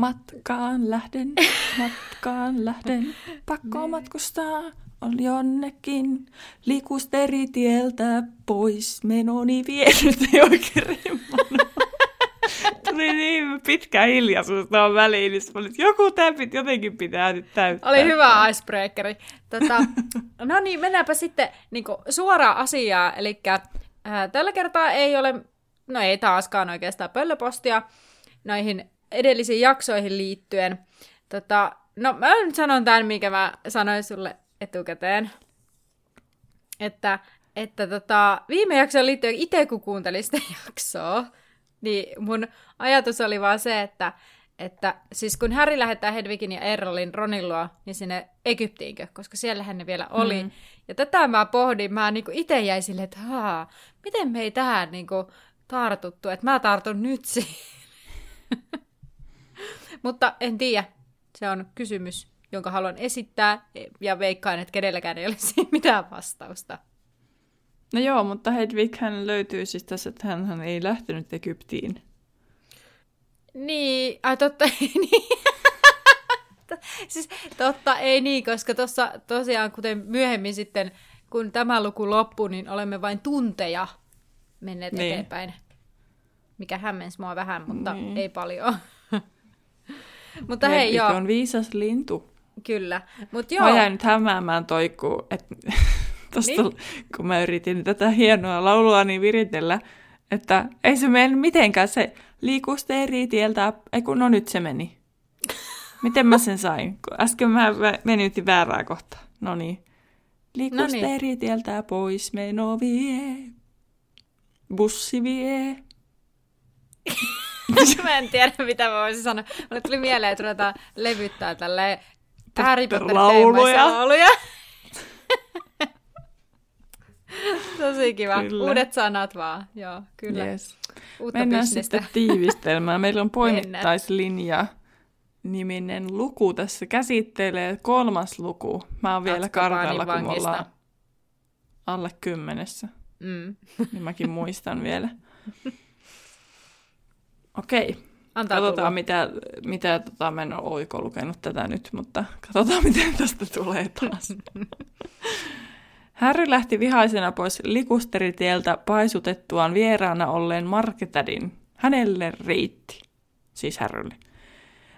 Matkaan lähden, matkaan lähden, pakko matkustaa, on jonnekin. Liikusteritieltä pois, menoni vienyt ei oikein rimmannut. Tuli niin pitkä hiljaisuus tuohon väliin, niin olin, joku tämä jotenkin pitää nyt täyttää. Oli hyvä icebreakeri. Tota, no niin, mennäänpä sitten niin suoraan asiaan. Eli äh, tällä kertaa ei ole, no ei taaskaan oikeastaan pöllöpostia noihin edellisiin jaksoihin liittyen. Tota, no mä nyt sanon tämän, mikä mä sanoin sulle etukäteen. Että, että tota, viime jaksoon liittyen itse kun kuuntelin sitä jaksoa, niin mun ajatus oli vaan se, että, että siis kun Harry lähettää Hedwigin ja Errolin Ronin luo, niin sinne Egyptiinkö, koska siellähän ne vielä oli. Mm. Ja tätä mä pohdin, mä niinku itse jäin silleen, että haa, miten me ei tähän niinku tartuttu, että mä tartun nyt siihen. Mutta en tiedä. Se on kysymys, jonka haluan esittää, ja veikkaan, että kenelläkään ei siihen mitään vastausta. No joo, mutta Hedwig hän löytyy siis tässä, että hän ei lähtenyt Egyptiin. Niin, ai totta, ei niin. siis totta, ei niin, koska tuossa tosiaan, kuten myöhemmin sitten, kun tämä luku loppuu, niin olemme vain tunteja menneet niin. eteenpäin. Mikä hämmensi mua vähän, mutta niin. ei paljon. Mutta Hedvig hei, joo. on viisas lintu. Kyllä, mutta joo. Mä jäin nyt hämäämään toikkuu, että tosta, niin? kun mä yritin tätä hienoa laulua niin viritellä, että ei se mene mitenkään, se liikuu eri tieltä, ei kun no nyt se meni. Miten mä sen sain? Äsken mä venytin väärää kohtaa. No niin. Liikuu eri tieltä pois, meno vie. Bussi vie. mä en tiedä, mitä mä voisin sanoa. Mulle tuli mieleen, että ruvetaan levyttää tälle Harry Potter lauluja. lauluja. Tosi kiva. Kyllä. Uudet sanat vaan. Joo, kyllä. Yes. Uutta Mennään bisnestä. sitten tiivistelmään. Meillä on poimittaislinja niminen luku tässä käsittelee. Kolmas luku. Mä oon vielä kartalla, kun me ollaan alle kymmenessä. Mm. Niin mäkin muistan vielä. Okei. Antaa katsotaan, tulla. mitä, mitä tota, mä en ole oiko lukenut tätä nyt, mutta katsotaan, miten tästä tulee taas. Harry lähti vihaisena pois likusteritieltä paisutettuaan vieraana olleen Marketadin. Hänelle riitti. Siis Harrylle.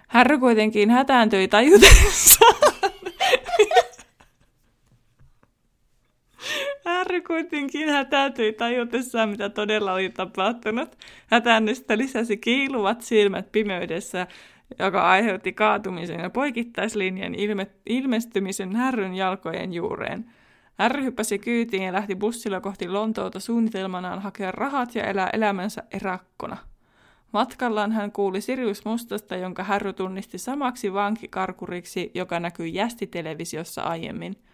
Harry kuitenkin hätääntyi tajutessaan, Harry kuitenkin hätäytyi tajutessaan, mitä todella oli tapahtunut. Hätännystä lisäsi kiiluvat silmät pimeydessä, joka aiheutti kaatumisen ja poikittaislinjan ilme- ilmestymisen Härryn jalkojen juureen. Härry hyppäsi kyytiin ja lähti bussilla kohti Lontoota suunnitelmanaan hakea rahat ja elää elämänsä erakkona. Matkallaan hän kuuli Sirius Mustasta, jonka Härry tunnisti samaksi vankikarkuriksi, joka näkyi jästitelevisiossa aiemmin –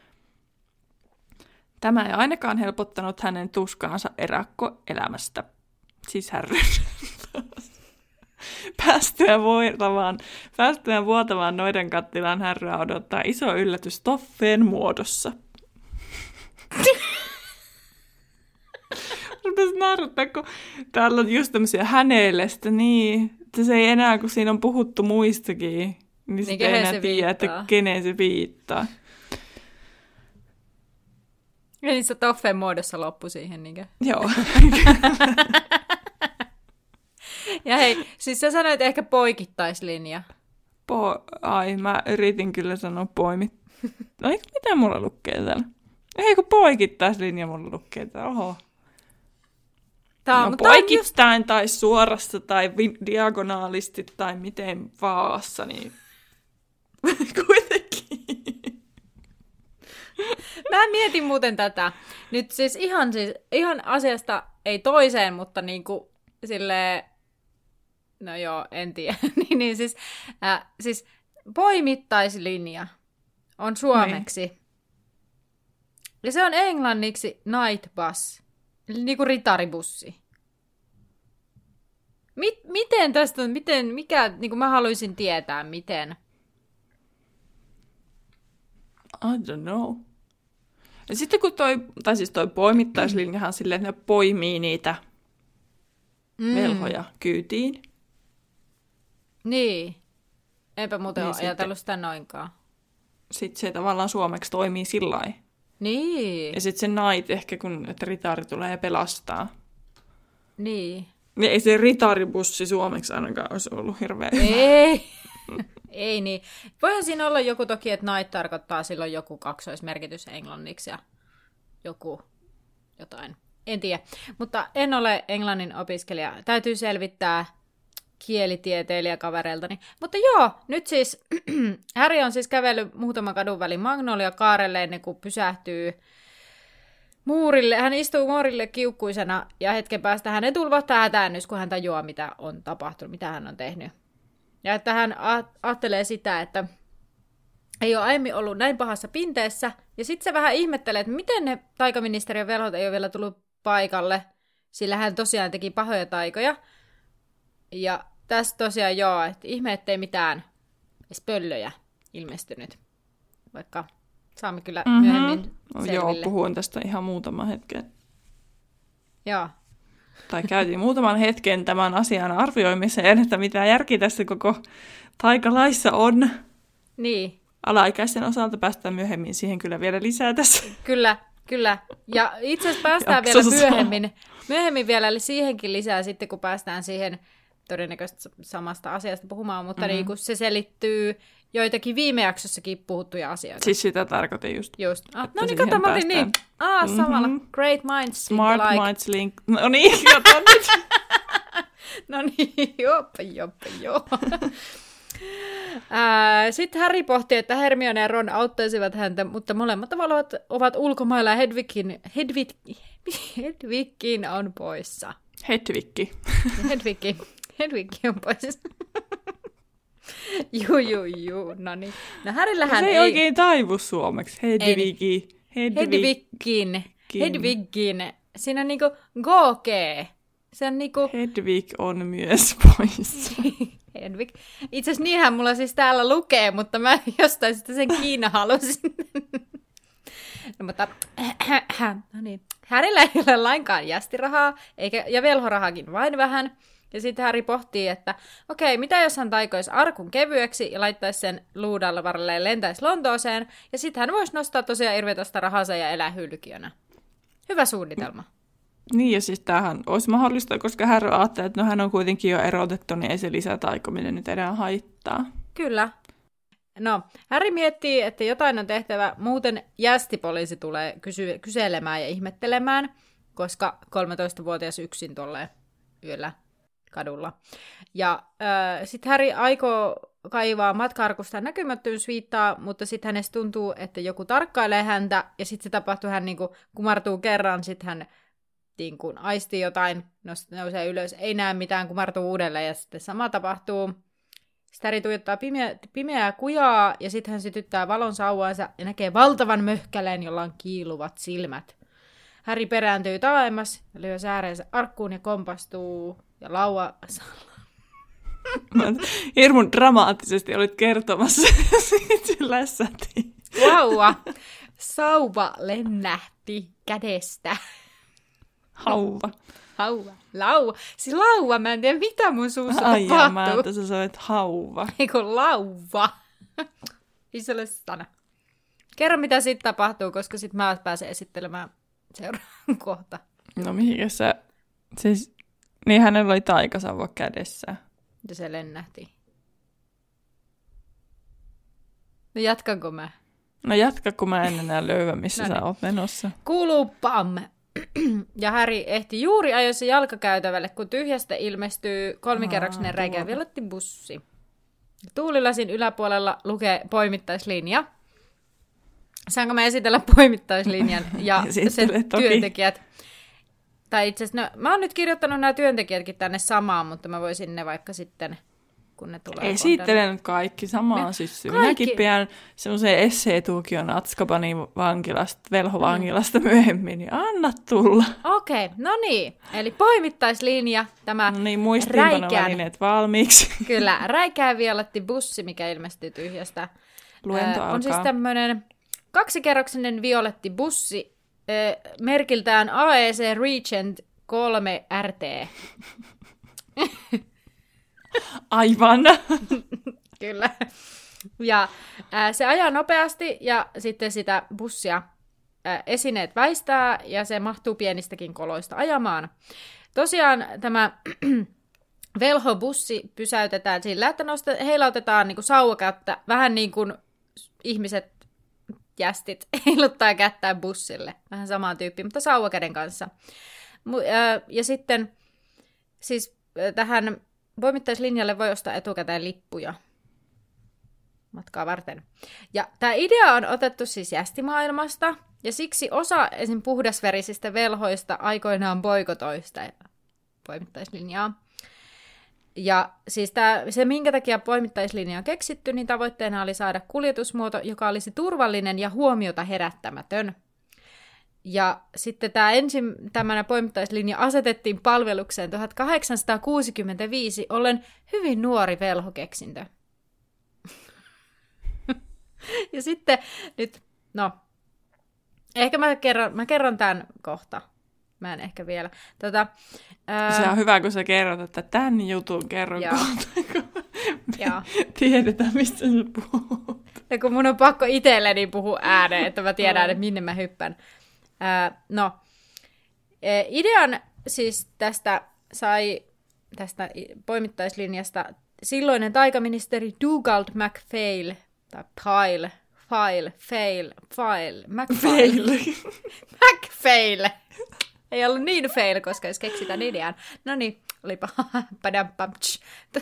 Tämä ei ainakaan helpottanut hänen tuskaansa erakkoelämästä. Siis härryn. Päästyään vuotavaan, päästyään vuotavaan noiden kattilaan härryä odottaa iso yllätys toffeen muodossa. Rupesi nauruttaa, kun täällä on just tämmöisiä hänelestä, niin, että se ei enää, kun siinä on puhuttu muistakin, niin, niin sitten ei enää tiedä, että kenen se viittaa. Ja niin se toffen muodossa loppu siihen, niinkö? Joo. ja hei, siis sä sanoit ehkä poikittaislinja. Po- Ai, mä yritin kyllä sanoa poimi. No mitä mulla lukee täällä? Ei kun poikittaislinja mulla lukee täällä, oho. Tää on, no, poikittain just... tai suorassa tai diagonaalisti tai miten vaassa, niin kuitenkin. Mä mietin muuten tätä. Nyt siis ihan, siis, ihan asiasta ei toiseen, mutta niin kuin sille No joo, en tiedä. niin, niin siis, äh, siis poimittaislinja on suomeksi. Niin. Ja se on englanniksi night bus, eli niinku ritaribussi. Mit, miten tästä, miten, mikä, niin kuin mä haluaisin tietää, miten. I don't know. Ja sitten kun toi, tai siis toi poimittaislinjahan silleen, että ne poimii niitä mm. velhoja kyytiin. Niin. Eipä muuten niin ole ajatellut sitä noinkaan. Sitten se tavallaan suomeksi toimii sillä Niin. Ja sitten se nait ehkä, kun että ritari tulee pelastaa. Niin. Niin ei se ritaribussi suomeksi ainakaan olisi ollut hirveä Ei. ei niin. Voihan siinä olla joku toki, että night tarkoittaa silloin joku kaksoismerkitys englanniksi ja joku jotain. En tiedä. Mutta en ole englannin opiskelija. Täytyy selvittää kielitieteilijäkavereiltani. Mutta joo, nyt siis Häri on siis kävellyt muutaman kadun välin Magnolia kaarelle ennen kuin pysähtyy muurille. Hän istuu muurille kiukkuisena ja hetken päästä hänen tulvahtaa hätäännys, kun hän tajuaa, mitä on tapahtunut, mitä hän on tehnyt. Ja että hän ajattelee sitä, että ei ole aiemmin ollut näin pahassa pinteessä. Ja sitten se vähän ihmettelee, että miten ne taikaministeriön velhot ei ole vielä tullut paikalle, sillä hän tosiaan teki pahoja taikoja. Ja tässä tosiaan joo, että ihme, ettei mitään edes pöllöjä ilmestynyt. Vaikka saamme kyllä mm-hmm. myöhemmin selville. Joo, puhuin tästä ihan muutaman hetken. Joo. Tai käytiin muutaman hetken tämän asian arvioimiseen, että mitä järki tässä koko taikalaissa on. Niin. Alaikäisten osalta päästään myöhemmin siihen kyllä vielä lisää tässä. Kyllä, kyllä. Ja itse asiassa päästään vielä myöhemmin, myöhemmin vielä siihenkin lisää sitten, kun päästään siihen todennäköisesti samasta asiasta puhumaan, mutta mm-hmm. niin kuin se selittyy joitakin viime jaksossakin puhuttuja asioita. Siis sitä tarkoitin just. Just. Ah, no niin, kato, mä niin. Ah, mm-hmm. samalla. Great minds Smart like. minds link. No niin, kato nyt. no niin, joppa, joppa, joo. Sitten Harry pohti, että Hermione ja Ron auttaisivat häntä, mutta molemmat ovat, ovat ulkomailla ja Hedwigin, Hedwig, Hedwigin on poissa. Hedwigki. Hedwigki. Hedwigki on poissa. juu, juu, juu. No niin. No Härillähän no, se ei... oikein taivu suomeksi. Hedvigi. Hedvigin. Hedvigin. Siinä on niinku goke. Se on niinku... Hedvig on myös poissa. Hedvig. Itse asiassa niinhän mulla siis täällä lukee, mutta mä jostain sitten sen Kiina halusin. no, mutta, no niin. Härillä ei ole lainkaan jästirahaa, eikä, ja velhorahaakin vain vähän. Ja sitten Harry pohtii, että okei, mitä jos hän taikoisi arkun kevyeksi ja laittaisi sen luudalla varrelle ja lentäisi Lontooseen, ja sitten hän voisi nostaa tosiaan irvetosta rahansa ja elää hylkiönä. Hyvä suunnitelma. Niin, ja siis tämähän olisi mahdollista, koska Harry ajattelee, että no hän on kuitenkin jo erotettu, niin ei se lisätaikominen nyt enää haittaa. Kyllä. No, Harry miettii, että jotain on tehtävä, muuten jästipoliisi tulee kysy- kyselemään ja ihmettelemään, koska 13-vuotias yksin tolleen yöllä kadulla. Ja äh, sitten Harry aikoo kaivaa matkarkusta näkymättömyysviittaa, mutta sitten hänestä tuntuu, että joku tarkkailee häntä, ja sitten se tapahtuu, hän niinku kumartuu kerran, sitten hän niinku, aistii jotain, nousee ylös, ei näe mitään, kumartuu uudelleen, ja sitten sama tapahtuu. Harry tuijottaa pimeä, pimeää kujaa, ja sitten hän sytyttää valon sauvaansa ja näkee valtavan möhkäleen, jolla on kiiluvat silmät. Häri perääntyy taaemmas, lyö sääreensä arkkuun ja kompastuu ja laua... Hirmun dramaattisesti olit kertomassa siitä lässäti. Lauva. Sauva lennähti kädestä. Hauva. Hauva. Lauva. Siis lauva, mä en tiedä mitä mun suussa Ai tapahtuu. Ai mä että sä soit hauva. Eikö lauva? Ei se ole sana. Kerro mitä sitten tapahtuu, koska sitten mä pääsen esittelemään seuraavan kohta. No mihinkä sä... Siis niin hänellä oli taikasauva kädessä. Ja se lennähti. No jatkanko mä? No jatka, kun mä en enää löyvä, missä no sä niin. oot menossa. Kuuluu pam! ja Häri ehti juuri ajoissa jalkakäytävälle, kun tyhjästä ilmestyy kolmikerroksinen reikä violetti bussi. Tuulilasin yläpuolella lukee poimittaislinja. Saanko mä esitellä poimittaislinjan ja sen työntekijät? Tai itse asiassa, no, mä oon nyt kirjoittanut nämä työntekijätkin tänne samaan, mutta mä voisin ne vaikka sitten, kun ne tulee Esittelen kaikki samaan Me, syssyyn. Kaikki. Minäkin pidän semmoisen esseetuukion Atskabanin vankilasta, velhovankilasta mm. myöhemmin, niin anna tulla. Okei, okay, no niin. Eli poimittaislinja, tämä no niin, muistiinpanovälineet valmiiksi. Kyllä, räikää violetti bussi, mikä ilmestyy tyhjästä. Luento äh, On siis tämmöinen kaksikerroksinen violetti bussi, merkiltään AEC Regent 3 RT. Aivan. Kyllä. Ja ää, se ajaa nopeasti ja sitten sitä bussia ää, esineet väistää ja se mahtuu pienistäkin koloista ajamaan. Tosiaan tämä velhobussi pysäytetään sillä, että nosta, heilautetaan niin sauvakättä, vähän niin kuin ihmiset jästit heiluttaa kättään bussille. Vähän samaa tyyppi, mutta sauvakäden kanssa. Ja sitten siis tähän Poimittaislinjalle voi ostaa etukäteen lippuja matkaa varten. Ja tämä idea on otettu siis jästimaailmasta, ja siksi osa esim. puhdasverisistä velhoista aikoinaan boikotoista poimittaislinjaa. Ja siis tää, se, minkä takia poimittaislinja on keksitty, niin tavoitteena oli saada kuljetusmuoto, joka olisi turvallinen ja huomiota herättämätön. Ja sitten tämä ensin tämmöinen poimittaislinja asetettiin palvelukseen 1865, ollen hyvin nuori velhokeksintö. ja sitten nyt, no, ehkä mä kerron, mä kerron tämän kohta. Mä en ehkä vielä. Tota, ää... Se on hyvä, kun sä kerrot, että tämän jutun kerron Joo. kohta, kun Joo. tiedetään, mistä sä puhut. Ja kun mun on pakko itselleni puhua ääneen, että mä tiedän, että minne mä hyppän. Ää, no, e, idean siis tästä sai tästä poimittaislinjasta silloinen taikaministeri Dougald MacPhail, tai Pyle, File, Fail, File, MacPhail. MacPhail. Ei ollut niin fail, koska jos keksitään idean. No niin, olipa padampamch.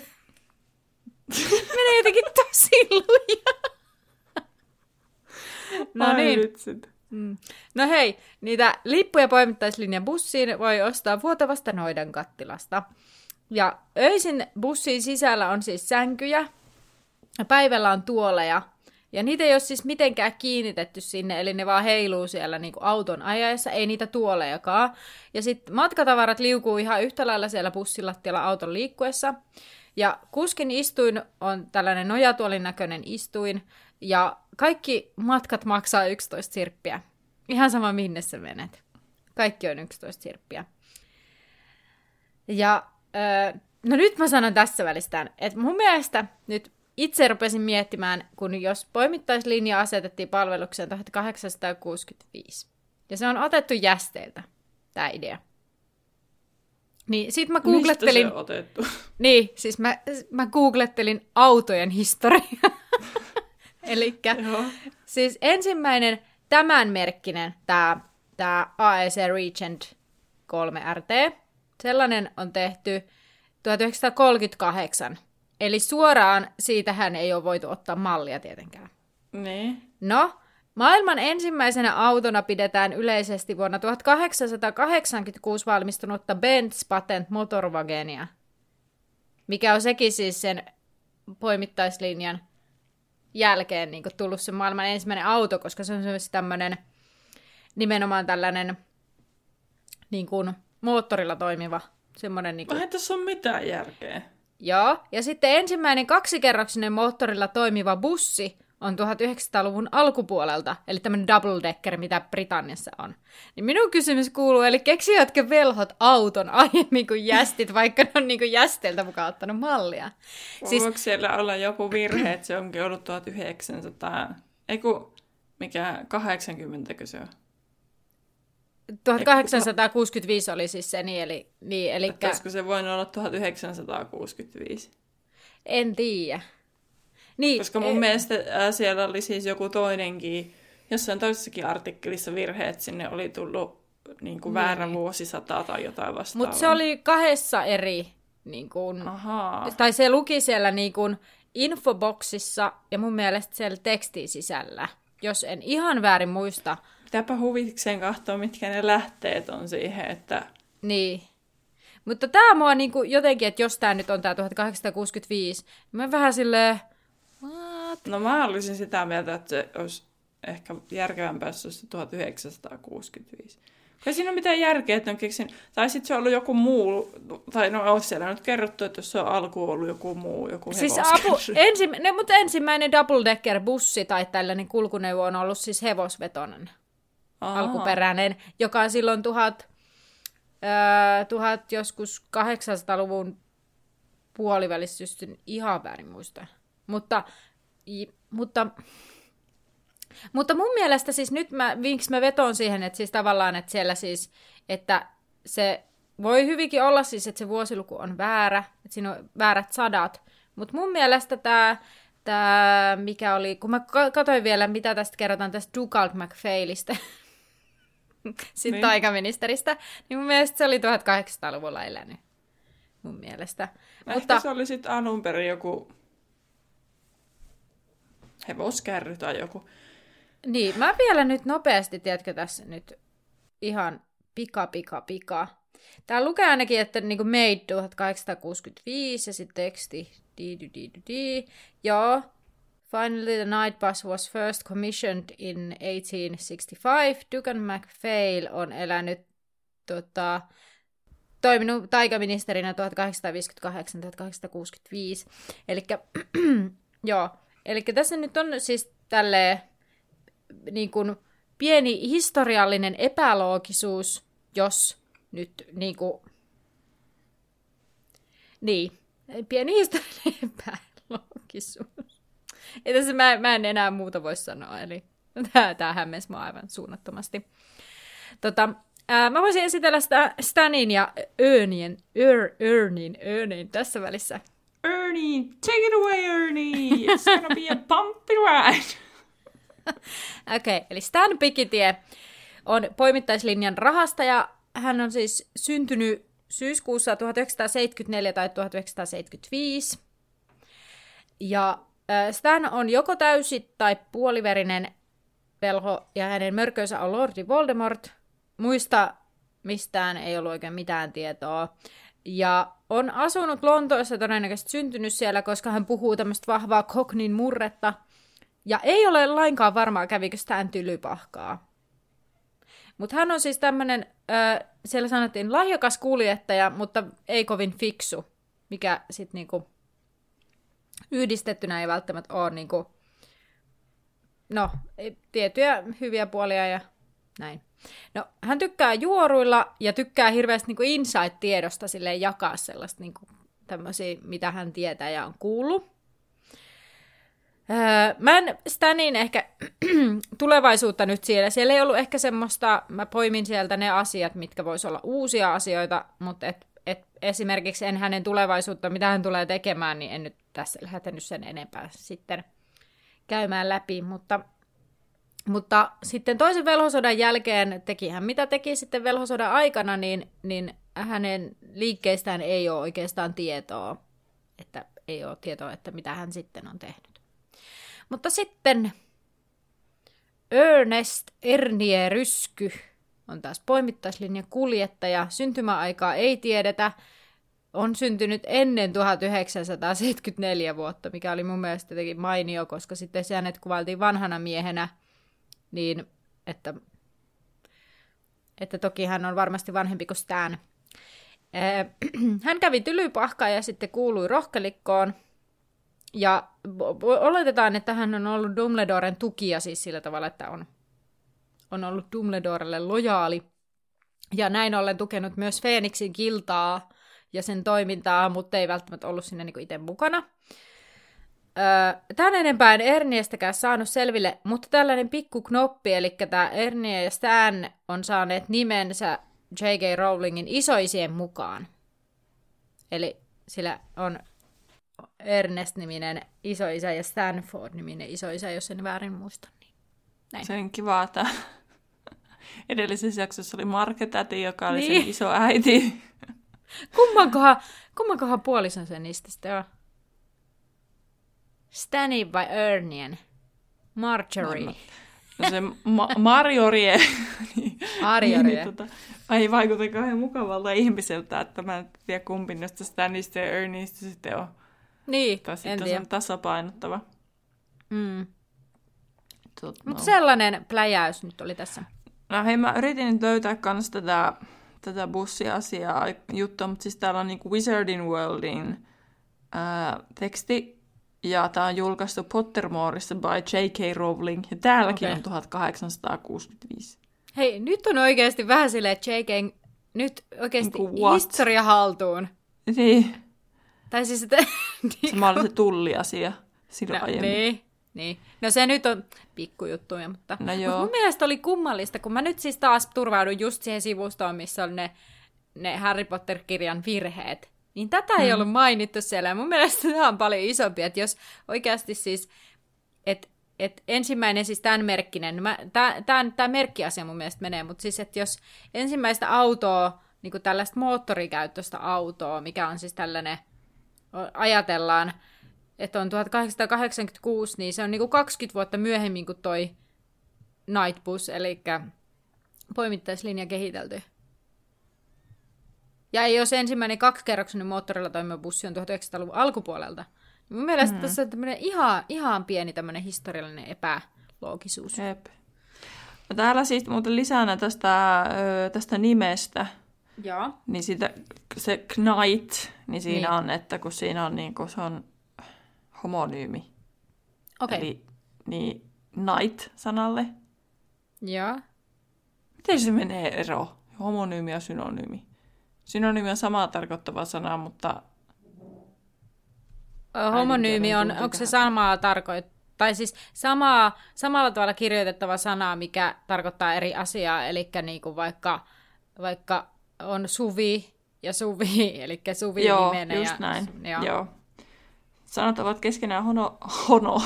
Menee jotenkin tosi lujaa. No niin. Mm. No hei, niitä lippuja poimittaislinjan bussiin voi ostaa vuotavasta noidan kattilasta. Ja öisin bussin sisällä on siis sänkyjä, päivällä on tuoleja, ja niitä ei ole siis mitenkään kiinnitetty sinne, eli ne vaan heiluu siellä niin kuin auton ajaessa, ei niitä tuolejakaan. Ja sitten matkatavarat liukuu ihan yhtä lailla siellä bussilattialla auton liikkuessa. Ja kuskin istuin on tällainen nojatuolin näköinen istuin, ja kaikki matkat maksaa 11 sirppiä. Ihan sama minne sä menet. Kaikki on 11 sirppiä. Ja no nyt mä sanon tässä välistään, että mun mielestä nyt itse rupesin miettimään, kun jos poimittaislinja asetettiin palvelukseen 1865. Ja se on otettu jästeiltä, tämä idea. Niin sit mä googlettelin... Mistä se on otettu? Niin, siis mä, mä googlettelin autojen historiaa. Eli siis ensimmäinen tämän merkkinen, tämä tää AEC Regent 3RT, sellainen on tehty 1938. Eli suoraan siitähän ei ole voitu ottaa mallia tietenkään. Niin. No, maailman ensimmäisenä autona pidetään yleisesti vuonna 1886 valmistunutta Benz Patent Motorwagenia, mikä on sekin siis sen poimittaislinjan jälkeen niin tullut se maailman ensimmäinen auto, koska se on myös tämmöinen nimenomaan tällainen niin kuin, moottorilla toimiva semmoinen... Niin kuin... Eihän tässä ole mitään järkeä. Joo, ja sitten ensimmäinen kaksikerroksinen moottorilla toimiva bussi on 1900-luvun alkupuolelta, eli tämmöinen double decker, mitä Britanniassa on. Niin minun kysymys kuuluu, eli keksivätkö velhot auton aiemmin kuin jästit, vaikka ne on niin kuin jästeiltä mukaan ottanut mallia? Siis... Voiko siellä olla joku virhe, että se onkin ollut 1900, ei kun, mikä 80 se on? 1865 oli siis se, niin, eli... Niin, eli... Olisiko se voinut olla 1965? En tiedä. Niin, Koska mun e- mielestä ää, siellä oli siis joku toinenkin, jossain toisessakin artikkelissa virhe, että sinne oli tullut niin kuin väärä niin. vuosisata tai jotain vastaavaa. Mutta se oli kahdessa eri, niin kuin, tai se luki siellä niin kuin infoboksissa ja mun mielestä siellä tekstin sisällä, jos en ihan väärin muista. Pitääpä huvikseen katsoa, mitkä ne lähteet on siihen, että Niin. Mutta tämä mua niinku jotenkin, että jos tämä nyt on tämä 1865, niin mä vähän silleen, what? No mä olisin sitä mieltä, että se olisi ehkä järkevämpää, jos se olisi 1965. Kai siinä on mitään järkeä, että on keksin... Tai sitten se on ollut joku muu, tai no on siellä nyt kerrottu, että jos se on alkuun ollut joku muu, joku Siis apu, ensi, no, mutta ensimmäinen double-decker-bussi tai tällainen kulkuneuvo on ollut siis hevosvetonen Aha. alkuperäinen, joka on silloin tuhat, öö, tuhat joskus 800-luvun puolivälissä, ihan väärin muista. Mutta, i- mutta, mutta mun mielestä siis nyt mä, miksi mä vetoon siihen, että siis tavallaan, että siellä siis, että se voi hyvinkin olla siis, että se vuosiluku on väärä, että siinä on väärät sadat, mutta mun mielestä tämä Tää, mikä oli, kun mä ka- katsoin vielä, mitä tästä kerrotaan tästä Dugald MacPhailista, sitten Niin. taikaministeristä, niin mun mielestä se oli 1800-luvulla elänyt. Mun mielestä. Ehkä Mutta se oli sitten alun perin joku hevoskärry tai joku. Niin, mä vielä nyt nopeasti, tiedätkö tässä nyt ihan pika, pika, pika. Tää lukee ainakin, että niinku made 1865 ja sitten teksti di, di, di, di. Joo. Finally the night bus was first commissioned in 1865. Dugan MacPhail on elänyt tota, toiminut taikaministerinä 1858-1865. Eli joo, eli tässä nyt on siis tälleen niin kuin pieni historiallinen epäloogisuus, jos nyt niin kuin, niin, pieni historiallinen epäloogisuus. Ei tässä mä, mä en enää muuta voi sanoa, eli tämä, tämä hämmensi mua aivan suunnattomasti. Tota, ää, mä voisin esitellä sitä Stanin ja Örnien, Ör, Örnin, Örnin tässä välissä. Ernie, take it away Ernie! It's gonna be a bumpy ride! Okei, okay, eli Stan Pikitie on poimittaislinjan rahastaja. Hän on siis syntynyt syyskuussa 1974 tai 1975. Ja Stan on joko täysi tai puoliverinen velho, ja hänen mörkönsä on Lordi Voldemort. Muista mistään ei ollut oikein mitään tietoa. Ja on asunut Lontoossa, todennäköisesti syntynyt siellä, koska hän puhuu tämmöistä vahvaa Cockneyn murretta. Ja ei ole lainkaan varmaa, kävikö Stan tylypahkaa. Mutta hän on siis tämmöinen, siellä sanottiin lahjakas kuljettaja, mutta ei kovin fiksu, mikä sitten niinku yhdistettynä ei välttämättä ole niinku, no, tiettyjä hyviä puolia ja näin. No, hän tykkää juoruilla ja tykkää hirveästi niinku insight-tiedosta sille jakaa sellaista niinku, tämmöisiä, mitä hän tietää ja on kuullut. Öö, mä en Stanin ehkä tulevaisuutta nyt siellä. Siellä ei ollut ehkä semmoista, mä poimin sieltä ne asiat, mitkä vois olla uusia asioita, mutta et, et esimerkiksi en hänen tulevaisuutta, mitä hän tulee tekemään, niin en nyt tässä lähtenyt sen enempää sitten käymään läpi, mutta, mutta sitten toisen velhosodan jälkeen teki hän mitä teki sitten velhosodan aikana, niin, niin hänen liikkeistään ei ole oikeastaan tietoa, että ei ole tietoa, että mitä hän sitten on tehnyt. Mutta sitten Ernest Ernie Rysky on taas poimittaislinjan kuljettaja. Syntymäaikaa ei tiedetä. On syntynyt ennen 1974 vuotta, mikä oli mun mielestä jotenkin mainio, koska sitten se hänet kuvailtiin vanhana miehenä, niin että, että toki hän on varmasti vanhempi kuin Stan. Hän kävi tylypahkaa ja sitten kuului rohkelikkoon. Ja oletetaan, että hän on ollut Dumbledoren tukija siis sillä tavalla, että on, on ollut Dumbledorelle lojaali. Ja näin ollen tukenut myös Phoenixin kiltaa ja sen toimintaa, mutta ei välttämättä ollut sinne niinku itse mukana. Öö, Tän enempää en Erniestäkään saanut selville, mutta tällainen pikku knoppi, eli tämä Ernie ja Stan on saaneet nimensä J.K. Rowlingin isoisien mukaan. Eli sillä on Ernest-niminen isoisä ja Stanford-niminen isoisä, jos en väärin muista. Niin. Näin. Se on kiva, että edellisessä jaksossa oli Marketäti, joka oli Niin. sen iso äiti. Kummankohan, kummankohan puolison se niistä sitten on? Stanny vai Ernien? Marjorie. No se Ma- Marjorie, niin Arjoria. niin, tota, ei vaikuta kauhean mukavalta ihmiseltä, että mä en tiedä kumpi näistä Stanista ja Erniestä sitten on. Niin, Tai en sitten se tiedä. on tasapainottava. Mm. Tot, Mutta sellainen pläjäys nyt oli tässä. No hei, mä yritin nyt löytää kans tätä, tätä bussiasiaa juttua, mutta siis täällä on niinku Wizarding Worldin ää, teksti, ja tää on julkaistu Pottermoreissa by J.K. Rowling, ja täälläkin Okei. on 1865. Hei, nyt on oikeasti vähän silleen, että JK nyt oikeasti what? historia haltuun. Niin, Tai siis, että... sama oli se tulliasia silloin no, aiemmin. niin, niin. No se nyt on pikkujuttuja, mutta... No Mut joo. mun mielestä oli kummallista, kun mä nyt siis taas turvaudun just siihen sivustoon, missä on ne, ne Harry Potter-kirjan virheet. Niin tätä ei Mm. ollut mainittu siellä. Ja mun mielestä tämä on paljon isompi, että jos oikeasti siis... Että et ensimmäinen siis tämän merkkinen, tämä merkkiasia mun mielestä menee, mutta siis, että jos ensimmäistä autoa, niin kuin tällaista moottorikäyttöistä autoa, mikä on siis tällainen, ajatellaan, että on 1886, niin se on niin kuin 20 vuotta myöhemmin kuin toi Nightbus, eli poimittaislinja kehitelty. Ja jos ensimmäinen kaksikerroksinen moottorilla toimiva bussi on 1900-luvun alkupuolelta, niin mun mielestä mm. tässä on tämmöinen ihan, ihan pieni tämmöinen historiallinen epäloogisuus. Jep. Täällä siis muuten lisänä tästä, tästä nimestä, Joo. niin sitä, se Knight, niin siinä Niin. on, että kun siinä on, niin kun se on homonyymi. Okei. Eli niin night-sanalle. Joo. Miten se menee ero? Homonyymi ja synonyymi. Synonyymi on samaa tarkoittava sana, mutta Homonyymi on, onko se samaa tarkoit... Tai siis samaa, samalla tavalla kirjoitettava sana, mikä tarkoittaa eri asiaa, eli niin kuin vaikka, vaikka on Suvi ja Suvi, eli Suvi joo, nimenä. just ja, näin. Joo. Joo. Sanat ovat keskenään hono, hono,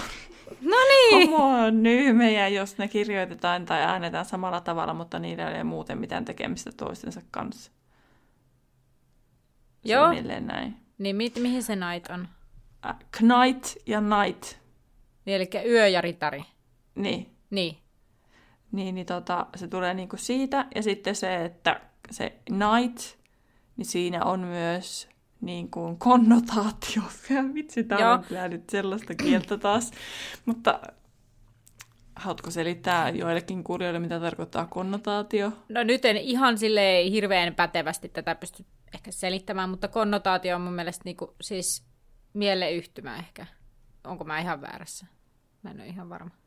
No niin! homonyymejä, jos ne kirjoitetaan tai äänetään samalla tavalla, mutta niillä ei ole muuten mitään tekemistä toistensa kanssa. Joo. Suunnilleen näin. Niin mi- mihin se night on? Äh, Knight ja night. Niin, eli yö ja ritari. Niin. Niin. Niin, niin tota, se tulee niinku siitä. Ja sitten se, että se night, niin siinä on myös niin kuin konnotaatio. Vitsi, Joo. on kyllä nyt sellaista kieltä taas. Mutta haluatko selittää joillekin kurjoille, mitä tarkoittaa konnotaatio? No nyt en ihan sille hirveän pätevästi tätä pysty ehkä selittämään, mutta konnotaatio on mun mielestä niinku, siis mieleyhtymä ehkä. Onko mä ihan väärässä? Mä en ole ihan varma.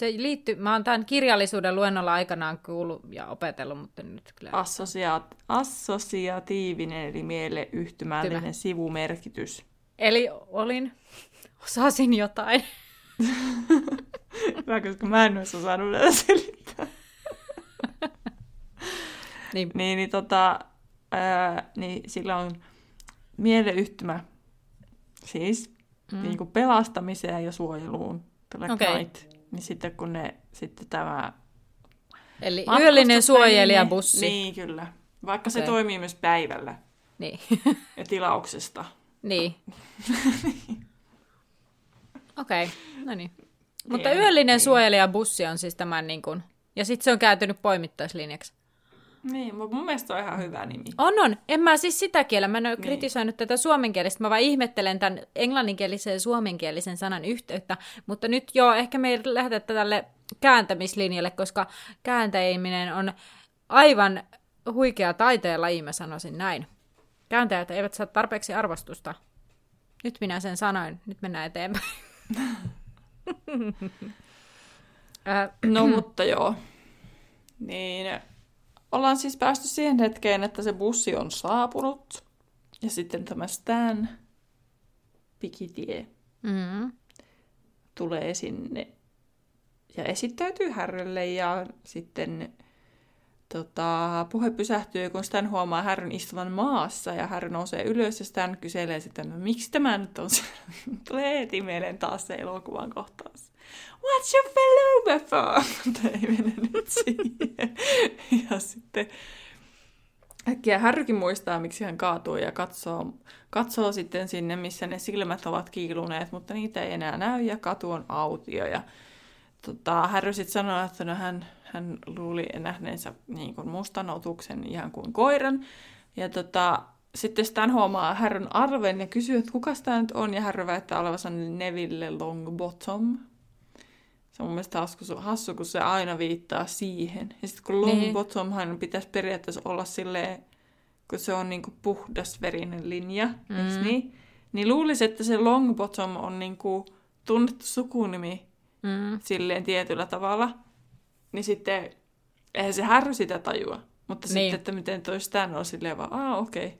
Se liittyy, mä oon tämän kirjallisuuden luennolla aikanaan kuullut ja opetellut, mutta nyt kyllä... Assosiaat, assosiatiivinen eli mieleyhtymällinen Hyvä. sivumerkitys. Eli olin, osasin jotain. Hyvä, koska mä en olisi osannut näitä selittää. Niin, Niin, niin, tota, ää, niin sillä on mieleyhtymä siis mm. niin kuin pelastamiseen ja suojeluun. Tällä okay. Knight. Niin sitten kun ne, sitten tämä eli yöllinen suojelijabussi. Niin, kyllä. Vaikka okay. se Okei. toimii myös päivällä Niin. ja tilauksesta. niin. Okei, okay. no niin. Mutta yöllinen niin. suojelijabussi on siis tämän niin kuin, ja sitten se on kääntynyt poimittaislinjaksi. Niin, mutta mun mielestä on ihan hyvä nimi. On, on. En mä siis sitä kielä. Mä en ole Niin. kritisoinut tätä suomenkielistä. Mä vaan ihmettelen tämän englanninkielisen ja suomenkielisen sanan yhteyttä. Mutta nyt joo, ehkä me ei lähdetä tälle kääntämislinjalle, koska kääntäminen on aivan huikea taiteen laji, mä sanoisin näin. Kääntäjät eivät saa tarpeeksi arvostusta. Nyt minä sen sanoin. Nyt mennään eteenpäin. No mutta joo. Niin, ollaan siis päästy siihen hetkeen, että se bussi on saapunut. Ja sitten tämä Stan Pikitie mm, tulee sinne ja esittäytyy Härrylle ja sitten tota, puhe pysähtyy, kun Stan huomaa Härryn istuvan maassa ja Härry nousee ylös ja Stan kyselee sitten, no, miksi tämä nyt on se? Tulee heti mieleen taas se elokuvan kohtaus. What's your fellow for? Mutta ei mene nyt siihen. Ja sitten äkkiä Härrykin muistaa, miksi hän kaatui ja katsoo, katsoo sitten sinne, missä ne silmät ovat kiiluneet, mutta niitä ei enää näy ja katu on autio. Ja tota, Harry sitten sanoi, että no hän, hän luuli nähneensä niin kuin mustan otuksen ihan kuin koiran. Ja tota, sitten Stan huomaa Harryn arven ja kysyy, että kuka tämä nyt on, ja Harry väittää olevansa Neville Longbottom. Se on mun mielestä hassu, hassu kun se aina viittaa siihen. Ja sitten kun Niin. Longbottomhan pitäisi periaatteessa olla silleen, kun se on niinku puhdasverinen linja, mm. eikö niin? Niin luulisi, että se Longbottom on niinku tunnettu sukunimi Mm. silleen tietyllä tavalla. Niin sitten, eihän se Harry sitä tajua. Mutta. Niin. sitten, että miten toi Stan on silleen vaan, aa okei. Okay.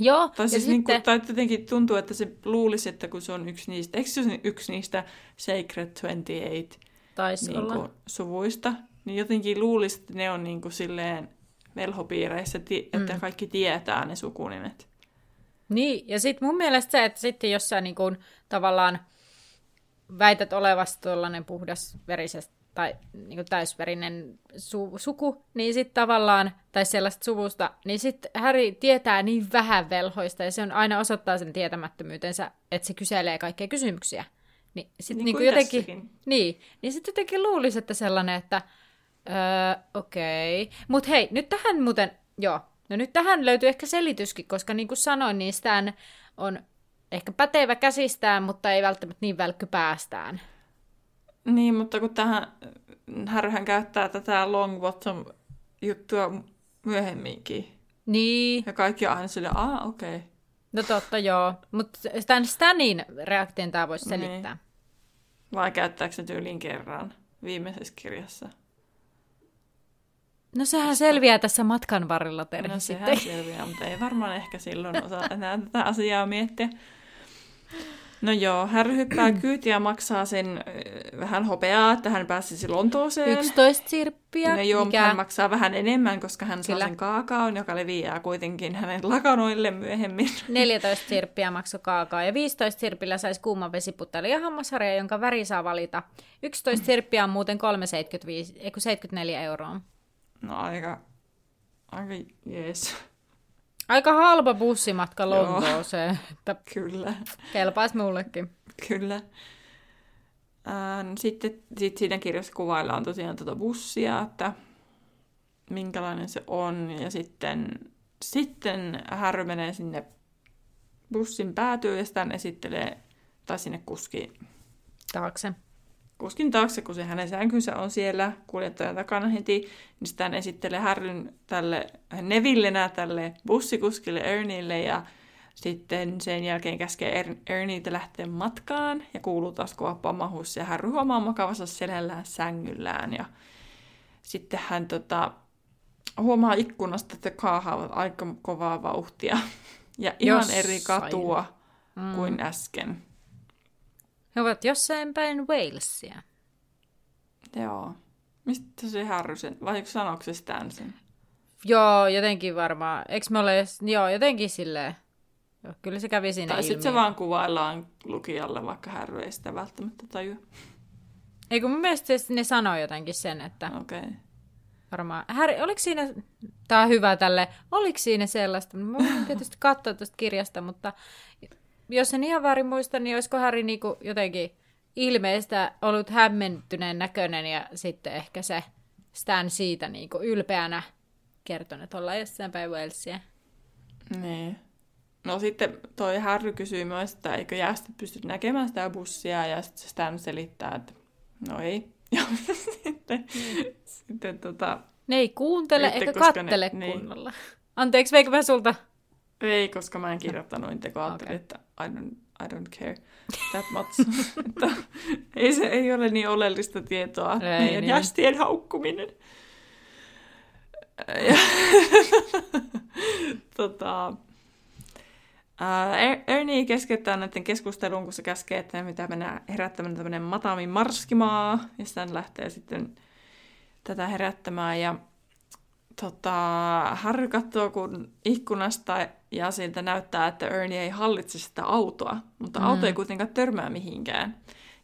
Joo, Tai siis sitten... niinku, tai jotenkin tuntuu, että se luulisi, että kun se on yksi niistä, eikö se ole yksi niistä Sacred 28 taisi niin kuin, suvuista, niin jotenkin luulisi, että ne on niin kuin, silleen velhopiireissä, että Mm. kaikki tietää ne sukunimet. Niin, ja sitten mun mielestä se, että sitten jos sä niin kun, tavallaan väität olevasi tuollainen puhdas verisestä tai niin täysverinen su- suku, niin sitten tavallaan, tai sellaista suvusta, niin sitten Harry tietää niin vähän velhoista, ja se on aina osoittaa sen tietämättömyytensä, että se kyselee kaikkia kysymyksiä. Niin sitten Niin niin kuin jotenkin, tässäkin. niin, niin sitten jotenkin luulisi, että sellainen, että öö, okei. Okay. Mutta hei, nyt tähän muuten, joo, no nyt tähän löytyy ehkä selityskin, koska niin kuin sanoin, niin on ehkä pätevä käsistään, mutta ei välttämättä niin välkky päästään. Niin, mutta kun tähän, Harryhän käyttää tätä Longbottom juttua myöhemminkin. Niin, Ja kaikki on aina silleen, aa okei. Okay. no totta joo, mutta Stan Stanin reaktion tämä voisi Niin. selittää. Vai käyttääkö se tyyliin kerran viimeisessä kirjassa? No sehän selviää tässä matkan varrella Terhi No sitten. sehän selviää, mutta ei varmaan ehkä silloin osaa enää tätä asiaa miettiä. No joo, Harry hyppää kyytiä ja maksaa sen äh, vähän hopeaa, että hän pääsisi Lontooseen. 11 sirppiä, No joo, mikä... hän maksaa vähän enemmän, koska hän saa Kyllä. sen kaakaon, joka leviää kuitenkin hänen lakanoille myöhemmin. 14 sirppiä maksoi kaakaa ja 15 sirpillä saisi kuuman vesiputeli ja hammasharja, jonka väri saa valita. 11 sirppiä on muuten 3,75, ei kun 74 euroa. No aika, aika jees, Aika halpa bussimatka. Lontooseen, että kyllä. kelpaisi mullekin. Kyllä. No sitten sit siinä kirjassa kuvaillaan tosiaan tuota bussia, että minkälainen se on. Ja sitten, sitten Harry menee sinne bussin päätyyn ja sitä esittelee, tai sinne kuski, Taakse. Kuskin taakse, kun se hänen sänkynsä on siellä kuljettajan takana heti, niin sitä hän esittelee Harryn tälle Nevillenä tälle bussikuskille Ernieille ja sitten sen jälkeen käskee er- Ernieitä lähteä matkaan ja kuuluu taas kova pamahus ja Harry huomaa makavassa selällään sängyllään ja sitten hän tota, huomaa ikkunasta, että kaahaavat aika kovaa vauhtia ja ihan Jossain. eri katua Mm. kuin äsken. He ovat jossain päin Walesia. Joo. Mistä se Harry sen, vai sanoiko se sen? Joo, jotenkin varmaan. Eikö me ole, joo, jotenkin silleen. Joo, kyllä se kävi siinä Tai sitten se vaan kuvaillaan lukijalle, vaikka Harry ei sitä välttämättä tajua. Ei kun mun mielestä se- ne sanoi jotenkin sen, että Okei. Okay. varmaan... Harry, oliko siinä... Tää on hyvä tälle. Oliko siinä sellaista? Mä voin tietysti katsoa tuosta kirjasta, mutta jos en ihan väärin muista, niin olisiko Harry niinku jotenkin ilmeistä ollut hämmentyneen näköinen ja sitten ehkä se Stan siitä niinku ylpeänä kertonut, että ollaan jossain päin Walesia. Niin. No sitten toi Harry kysyy myös, että eikö jäästä pysty näkemään sitä bussia, ja sitten Stan selittää, että no ei. Ja sitten, sitten tota, Ne ei kuuntele Sitten, eikä koska ne- kattele niin. kunnolla. Anteeksi, veikö mä sulta? Ei, koska mä en kirjoittanut niitä, kun ajattelin, Okei. että I don't, I don't care that much. että ei se ei ole niin oleellista tietoa, Ei meidän niin. jästien haukkuminen. Ja, tota, ää, Er- Ernie keskeyttää näiden keskustelun, kun se käskee, että mitä mennään herättämään tämmöinen Matami Marskimaa, ja sitten lähtee sitten tätä herättämään, ja tota, Harry katsoo kun ikkunasta, ja siltä näyttää, että Ernie ei hallitse sitä autoa, mutta auto ei kuitenkaan törmää mihinkään.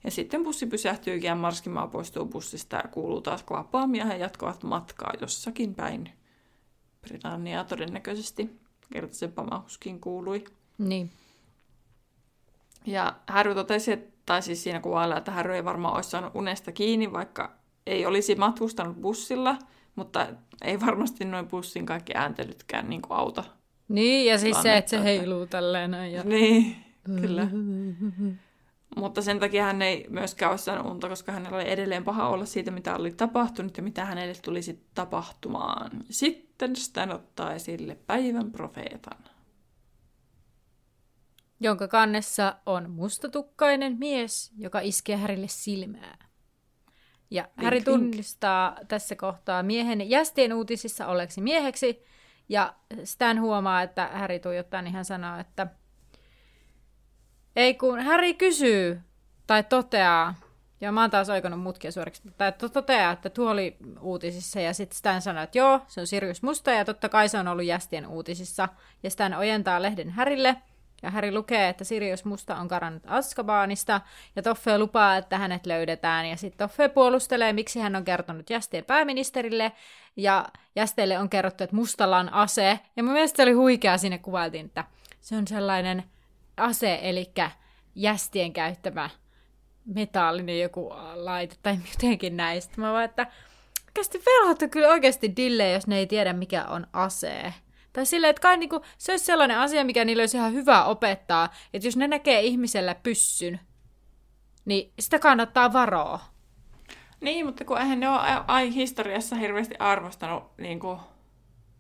Ja sitten bussi pysähtyykin ja Marskimaa poistuu bussista ja kuuluu taas pam ja jatkavat matkaa jossakin päin Britanniaa todennäköisesti. Kerta se pamahuskin kuului. Niin. Ja Harry totesi, että tai siis siinä kuvaillaan, että Harry ei varmaan olisi saanut unesta kiinni, vaikka ei olisi matkustanut bussilla, mutta ei varmasti noin bussin kaikki ääntelytkään niin auta. Niin, ja siis se, että se heiluu tälleen näin. Ja... Niin, kyllä. Mutta sen takia hän ei myöskään ole saanut unta, koska hänellä oli edelleen paha olla siitä, mitä oli tapahtunut ja mitä hänelle tulisi tapahtumaan. Sitten Stan ottaa esille päivän profeetan. Jonka kannessa on mustatukkainen mies, joka iskee Härille silmää. Ja Häri tunnistaa tässä kohtaa miehen jästien uutisissa olleeksi mieheksi, ja Stan huomaa, että Häri tuijottaa, niin hän sanoo, että ei kun Häri kysyy tai toteaa, ja mä oon taas oikannut mutkia suoriksi, tai to- toteaa, että tuo oli uutisissa, ja sitten Stan sanoo, että joo, se on Sirius Musta, ja totta kai se on ollut jästien uutisissa, ja Stan ojentaa lehden Härille, ja Häri lukee, että Sirius Musta on karannut Azkabanista, ja Toffe lupaa, että hänet löydetään, ja sitten Toffe puolustelee, miksi hän on kertonut jästien pääministerille, ja jästeille on kerrottu, että Mustalla on ase, ja mun mielestä se oli huikea, siinä kuvailtiin, että se on sellainen ase, eli jästien käyttämä metallinen joku laite, tai jotenkin näistä. Mä vaan, että oikeasti velhot on kyllä oikeasti dille, jos ne ei tiedä, mikä on ase. Tai silleen, että kai niinku, se olisi sellainen asia, mikä niille olisi ihan hyvä opettaa, että jos ne näkee ihmisellä pyssyn, niin sitä kannattaa varoa. Niin, mutta kun eihän ne ole ai historiassa hirveästi arvostanut niin kuin,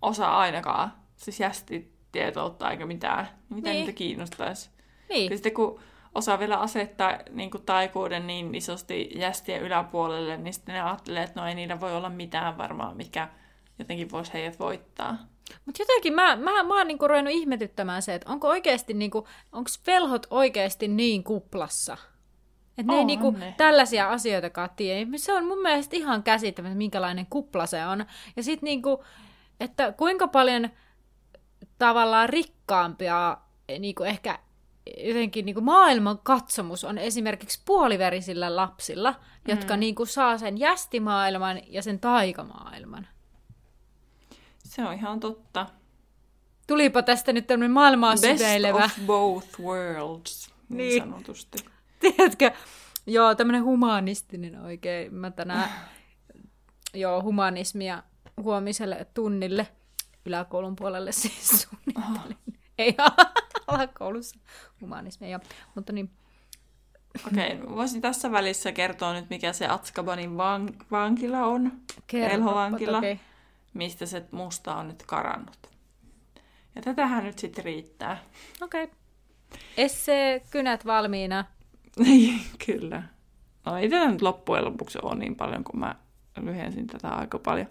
osa ainakaan, siis jästitietoutta eikä mitään, niin mitä Niin. niitä kiinnostaisi. Niin, Ja sitten kun osaa vielä asettaa niin kuin taikuuden niin isosti jästien yläpuolelle, niin sitten ne ajattelee, että no ei niillä voi olla mitään varmaan, mikä jotenkin voisi heidät voittaa. Mutta jotenkin mä, mä, mä oon niinku ruvennut ihmetyttämään se, että onko oikeasti niinku, onko velhot oikeasti niin kuplassa? Että ne ei niinku ne. tällaisia asioitakaan tiedä. Se on mun mielestä ihan käsittämätöntä, minkälainen kupla se on. Ja sitten niinku, että kuinka paljon tavallaan rikkaampia niinku ehkä jotenkin niinku maailman katsomus on esimerkiksi puoliverisillä lapsilla, jotka niinku saa sen jästimaailman ja sen taikamaailman. Se on ihan totta. Tulipa tästä nyt tämmöinen maailmaa Best syveilevä. of both worlds, niin, Niin. sanotusti. Tiedätkö? Joo, tämmöinen humanistinen oikein. Mä tänään, joo, humanismia huomiselle tunnille yläkoulun puolelle siis suunnittelin. Ei alakoulussa humanismia, joo. Mutta niin, Okei, okay, voisin tässä välissä kertoa nyt, mikä se Atskabanin van- vankila on, kerropa Velhovankila. toki. Mistä se musta on nyt karannut. Ja tätähän nyt sitten riittää. Okei. Okay. Esse, kynät valmiina. Kyllä. No ei tätä nyt loppujen lopuksi ole niin paljon, kun mä lyhensin tätä aika paljon.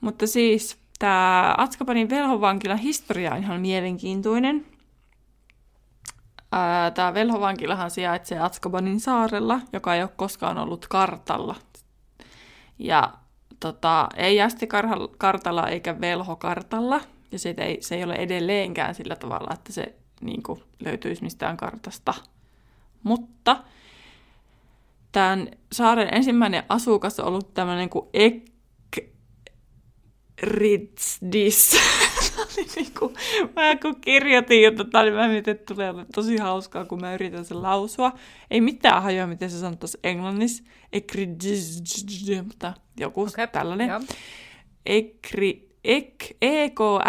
Mutta siis tämä Atskabanin velhovankilan historia on ihan mielenkiintoinen. Tämä velhovankilahan sijaitsee Atskabanin saarella, joka ei ole koskaan ollut kartalla. Ja tota, ei jästikartalla eikä velhokartalla. Ja se ei, se ei ole edelleenkään sillä tavalla, että se niin kuin, löytyisi mistään kartasta. Mutta tämän saaren ensimmäinen asukas on ollut tämmöinen kuin Ekridsdis. niin kuin, mä kun kirjoitin jo tota, niin mä mietin, että tulee tosi hauskaa, kun mä yritän sen lausua. Ei mitään hajoa, miten se sanottaisiin englannissa. Ekridsdis, mutta joku okay, tällainen. Ekri, ek, E-K-R-I-Z-D-I-S.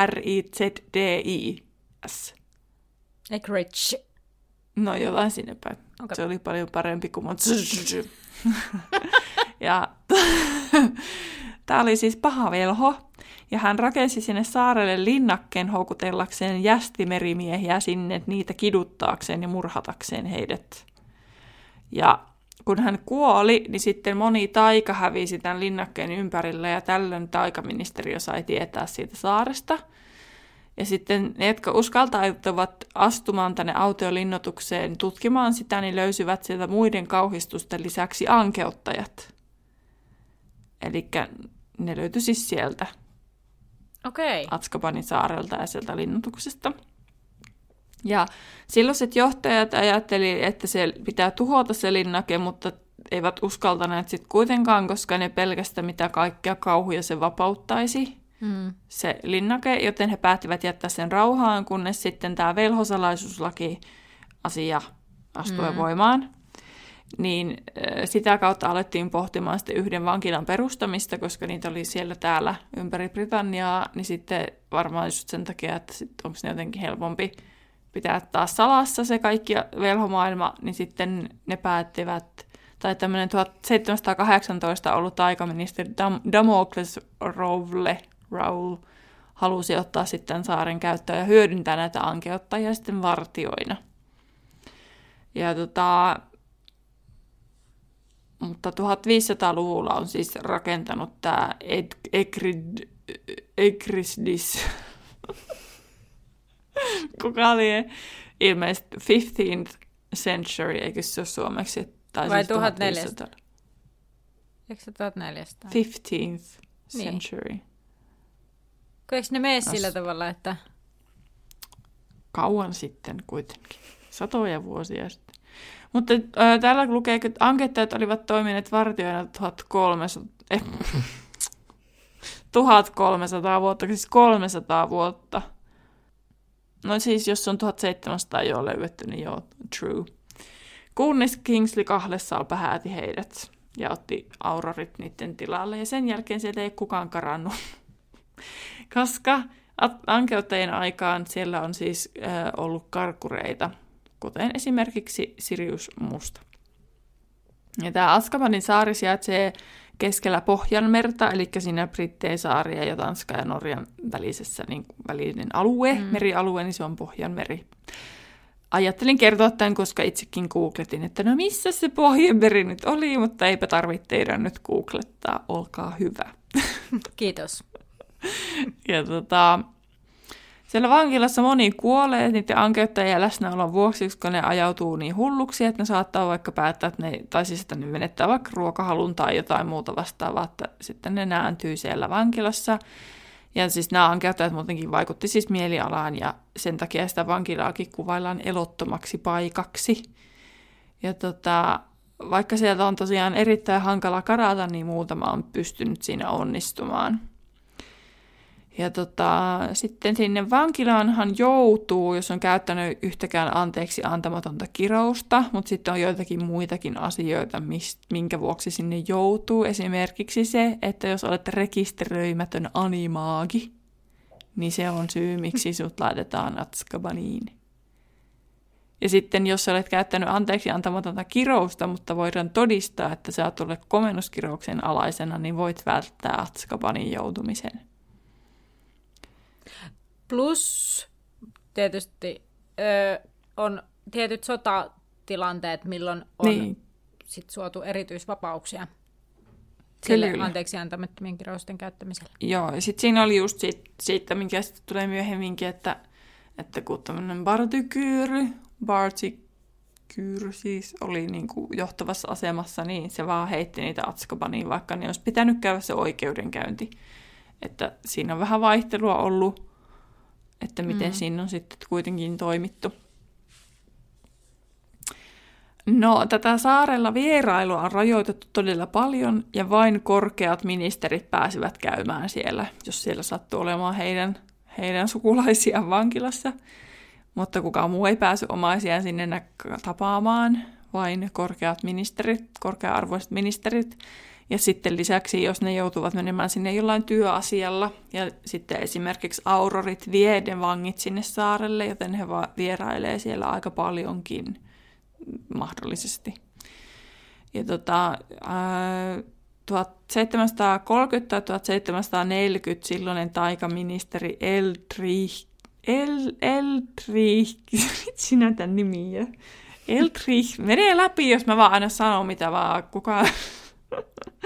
Ekridge. No jotain sinne päin. Okay. Se oli paljon parempi kuin mun Ja tämä oli siis paha velho. Ja hän rakensi sinne saarelle linnakkeen houkutellakseen jästimerimiehiä sinne niitä kiduttaakseen ja murhatakseen heidät. Ja kun hän kuoli, niin sitten moni taika hävisi tämän linnakkeen ympärillä ja tällöin taikaministeriö sai tietää siitä saaresta. Ja sitten ne, jotka uskaltautuvat astumaan tänne autiolinnoitukseen tutkimaan sitä, niin löysivät sieltä muiden kauhistusten lisäksi ankeuttajat. Eli ne löytyi siis sieltä Okei. Atskabanin saarelta ja sieltä linnoituksesta. Ja silloiset johtajat ajatteli, että se pitää tuhota se linnake, mutta eivät uskaltaneet sitten kuitenkaan, koska ne pelkästä mitä kaikkea kauhuja se vapauttaisi Mm. se linnake, joten he päättivät jättää sen rauhaan, kunnes sitten tämä velhosalaisuuslaki asia astui mm. voimaan. Niin sitä kautta alettiin pohtimaan sitten yhden vankilan perustamista, koska niitä oli siellä täällä ympäri Britanniaa, niin sitten varmaan just sen takia, että onko ne jotenkin helpompi pitää taas salassa se kaikki velhomaailma, niin sitten ne päättivät, tai tämmöinen 1718 ollut taikaministeri Dam- Damocles Rowle, Rowle halusi ottaa sitten saaren käyttöön ja hyödyntää näitä ankeuttajia sitten vartioina. Ja tota, mutta 1500-luvulla on siis rakentanut tämä Egrid, Egrisdis, kuka oli ilmeisesti 15th century, eikö se ole suomeksi? Tai Vai siis 1400? Eikö se 1400? 15th century. Niin. Eikö ne mene sillä tavalla, että... Kauan sitten kuitenkin. Satoja vuosia sitten. Mutta äh, täällä lukee, että ankettajat olivat toimineet vartioina 1300, eh, 1300 vuotta, siis 300 vuotta. No siis, jos on 1700 jo löydetty, niin joo, true. Kunnes Kingsley kahdessa pääti heidät ja otti aurorit niiden tilalle. Ja sen jälkeen sieltä ei kukaan karannut. Koska ankeuttajien aikaan siellä on siis äh, ollut karkureita, kuten esimerkiksi Sirius Musta. Ja tämä Askabanin saari sijaitsee keskellä Pohjanmerta, eli siinä Britteen saaria ja Tanska ja Norjan välisessä niin välinen alue, mm. merialue, niin se on Pohjanmeri. Ajattelin kertoa tämän, koska itsekin googletin, että no missä se Pohjanmeri nyt oli, mutta eipä tarvitse teidän nyt googlettaa, olkaa hyvä. Kiitos. ja tota, siellä vankilassa moni kuolee niiden ankeuttajien läsnäolon vuoksi, koska ne ajautuu niin hulluksi, että ne saattaa vaikka päättää, että ne, tai siis että ne menettää vaikka ruokahalun tai jotain muuta vastaavaa, että sitten ne nääntyy siellä vankilassa. Ja siis nämä ankeuttajat muutenkin vaikutti siis mielialaan ja sen takia sitä vankilaakin kuvaillaan elottomaksi paikaksi. Ja tota, vaikka sieltä on tosiaan erittäin hankala karata, niin muutama on pystynyt siinä onnistumaan. Ja tota, sitten sinne vankilaanhan joutuu, jos on käyttänyt yhtäkään anteeksi antamatonta kirousta, mutta sitten on joitakin muitakin asioita, mist, minkä vuoksi sinne joutuu. Esimerkiksi se, että jos olet rekisteröimätön animaagi, niin se on syy, miksi sut laitetaan Atskabaniin. Ja sitten jos olet käyttänyt anteeksi antamatonta kirousta, mutta voidaan todistaa, että sä oot ollut komennuskirouksen alaisena, niin voit välttää Atskabanin joutumisen. Plus tietysti ö, on tietyt sotatilanteet, milloin on niin. sit suotu erityisvapauksia sille Kyllä. anteeksi antamattomien kirousten käyttämiselle. Joo, ja sitten siinä oli just siitä, siitä minkä sitten tulee myöhemminkin, että, että kun tämmöinen Bartykyyry, Bartykyyry siis oli niin kuin johtavassa asemassa, niin se vaan heitti niitä Atskabaniin, vaikka ne olisi pitänyt käydä se oikeudenkäynti. Että siinä on vähän vaihtelua ollut, että miten mm. siinä on sitten kuitenkin toimittu. No, tätä saarella vierailua on rajoitettu todella paljon ja vain korkeat ministerit pääsivät käymään siellä, jos siellä sattuu olemaan heidän, heidän sukulaisiaan vankilassa. Mutta kukaan muu ei pääsy omaisiaan sinne tapaamaan, vain korkeat ministerit, korkea-arvoiset ministerit. Ja sitten lisäksi, jos ne joutuvat menemään sinne jollain työasialla, ja sitten esimerkiksi aurorit vie ne vangit sinne saarelle, joten he vierailee siellä aika paljonkin mahdollisesti. Ja tota, ää, 1730 1740 silloinen taikaministeri Eldrich, El, Eldrich, sinä tämän nimi Eldrich, menee läpi, jos mä vaan aina sanon mitä vaan, kukaan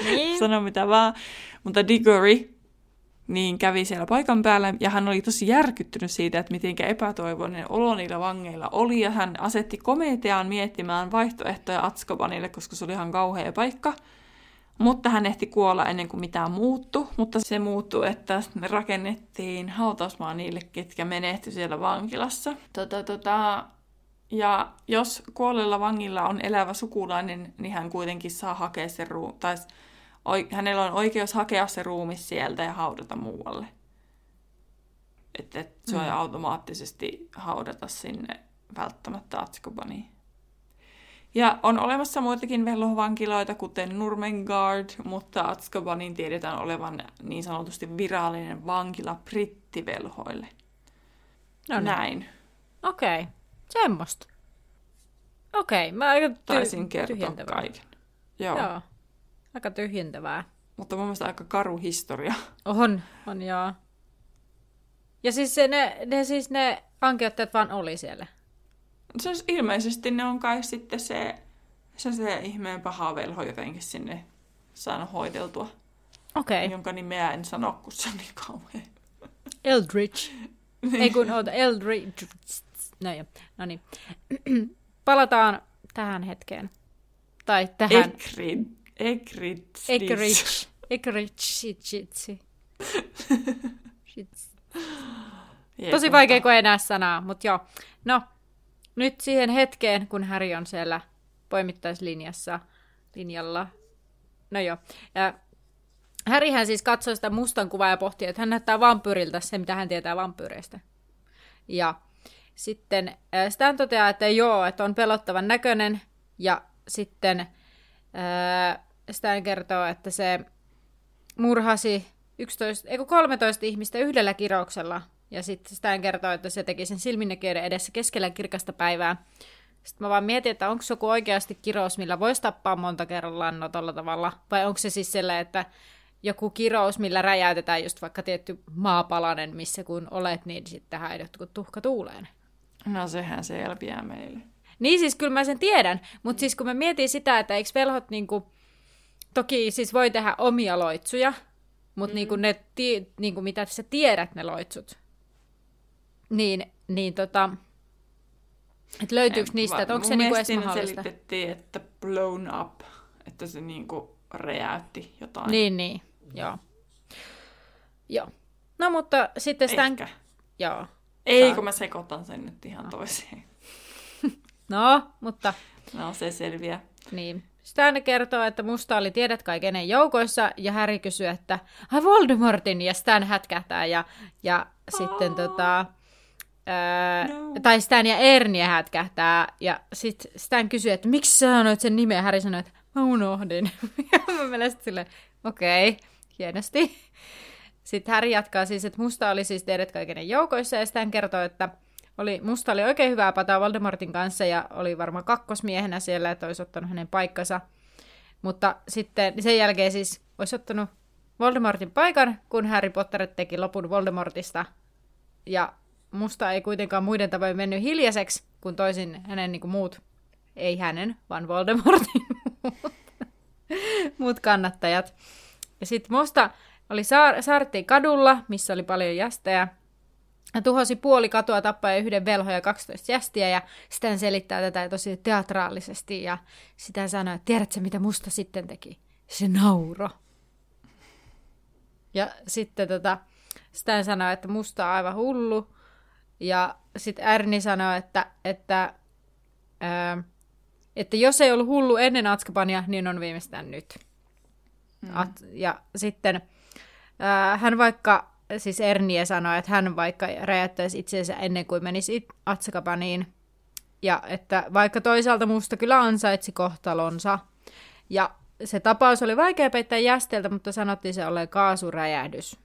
niin. sano mitä vaan. Mutta Diggory niin kävi siellä paikan päällä ja hän oli tosi järkyttynyt siitä, että miten epätoivoinen olo niillä vangeilla oli ja hän asetti komiteaan miettimään vaihtoehtoja Atskobanille, koska se oli ihan kauhea paikka. Mutta hän ehti kuolla ennen kuin mitään muuttu, mutta se muuttui, että rakennettiin hautausmaa niille, ketkä menehty siellä vankilassa. Tota, tota, ja jos kuolleella vangilla on elävä sukulainen, niin hän kuitenkin saa hakea sen ruu- tai hänellä on oikeus hakea se ruumi sieltä ja haudata muualle. Että et se on mm. automaattisesti haudata sinne välttämättä Atskobaniin. Ja on olemassa muitakin velhovankiloita, kuten Nurmengard, mutta Azkabanin tiedetään olevan niin sanotusti virallinen vankila brittivelhoille. No niin. Näin. Okei, okay. Semmoista. Okei, okay. mä aika ty- Taisin kertoa kaiken. Joo. Joo, aika tyhjentävää. Mutta mun mielestä aika karu historia. On, on joo. Ja siis se, ne, ne, siis ne vankeuttajat vaan oli siellä. Se ilmeisesti ne on kai sitten se, se, se ihmeen paha velho jotenkin sinne saanut hoideltua. Okei. Okay. Jonka nimeä en sano, kun se on niin kauhean. Eldritch. Ei kun oota, Eldritch. No joo, no niin. Palataan tähän hetkeen. Tai tähän. Ekrid. Tosi vaikea, kun ei näe sanaa, mutta joo. No, nyt siihen hetkeen, kun Häri on siellä poimittaislinjassa, linjalla. No joo. Ja Härihän siis katsoi sitä mustan kuvaa ja pohti, että hän näyttää vampyyriltä se, mitä hän tietää vampyyreistä. Ja sitten äh, Stan toteaa, että joo, että on pelottavan näköinen. Ja sitten äh, Stan kertoo, että se murhasi 11, eikö 13 ihmistä yhdellä kirouksella. Ja sitten Stan kertoo, että se teki sen silminnäkijöiden edessä keskellä kirkasta päivää. Sitten mä vaan mietin, että onko se joku oikeasti kirous, millä voisi tappaa monta kerrallaan no tolla tavalla. Vai onko se siis sellainen, että joku kirous, millä räjäytetään just vaikka tietty maapalanen, missä kun olet, niin sitten tähän jotkut tuhka tuuleen. No sehän selviää meille. Niin siis kyllä mä sen tiedän, mutta siis kun mä mietin sitä, että eikö velhot niinku, toki siis voi tehdä omia loitsuja, mutta mm. niinku ne, ti, niinku mitä sä tiedät ne loitsut, niin, niin tota, että löytyykö En- niistä, että onko se niinku edes mahdollista? selitettiin, että blown up, että se niinku räjäytti jotain. Niin, niin, joo. Joo. No mutta sitten sitä... Ehkä. Joo. Ei, kun mä sekoitan sen nyt ihan toiseen. No, mutta No, se selviää. niin. Stan kertoo, että musta oli tiedät kai kenen joukoissa, ja Harry kysyy, että ai Voldemortin, ja Stan hätkähtää, ja, ja sitten tota, ää, No. tai Stan ja Ernie hätkähtää, ja sitten Stan kysyy, että miksi sä sanoit sen nimen, ja Harry sanoi, että mä unohdin. ja mä mielestä silleen, okei, okay, hienosti. Sitten Harry jatkaa siis, että musta oli siis tiedät kai kenen joukoissa, ja Stan kertoo, että oli, musta oli oikein hyvää pataa Voldemortin kanssa ja oli varmaan kakkosmiehenä siellä, että olisi ottanut hänen paikkansa. Mutta sitten sen jälkeen siis olisi ottanut Voldemortin paikan, kun Harry Potter teki lopun Voldemortista. Ja musta ei kuitenkaan muiden tavoin mennyt hiljaiseksi, kun toisin hänen niin kuin muut, ei hänen, vaan Voldemortin muut kannattajat. Ja sitten musta oli saar- saarttiin kadulla, missä oli paljon jästejä, ja tuhosi puoli katua tappaa yhden velho ja 12 jästiä ja sitten selittää tätä tosi teatraalisesti ja sitä sanoi, että tiedätkö mitä musta sitten teki? Se nauro. Ja sitten tota, Stan sanoi, että musta on aivan hullu. Ja sitten Erni sanoi, että, että, ää, että jos ei ollut hullu ennen Atskapania, niin on viimeistään nyt. Mm. At, ja sitten hän vaikka, siis Ernie sanoi, että hän vaikka räjäyttäisi itseensä ennen kuin menisi Atskapaniin. Ja että vaikka toisaalta musta kyllä ansaitsi kohtalonsa. Ja se tapaus oli vaikea peittää jästeltä, mutta sanottiin se olleen kaasuräjähdys.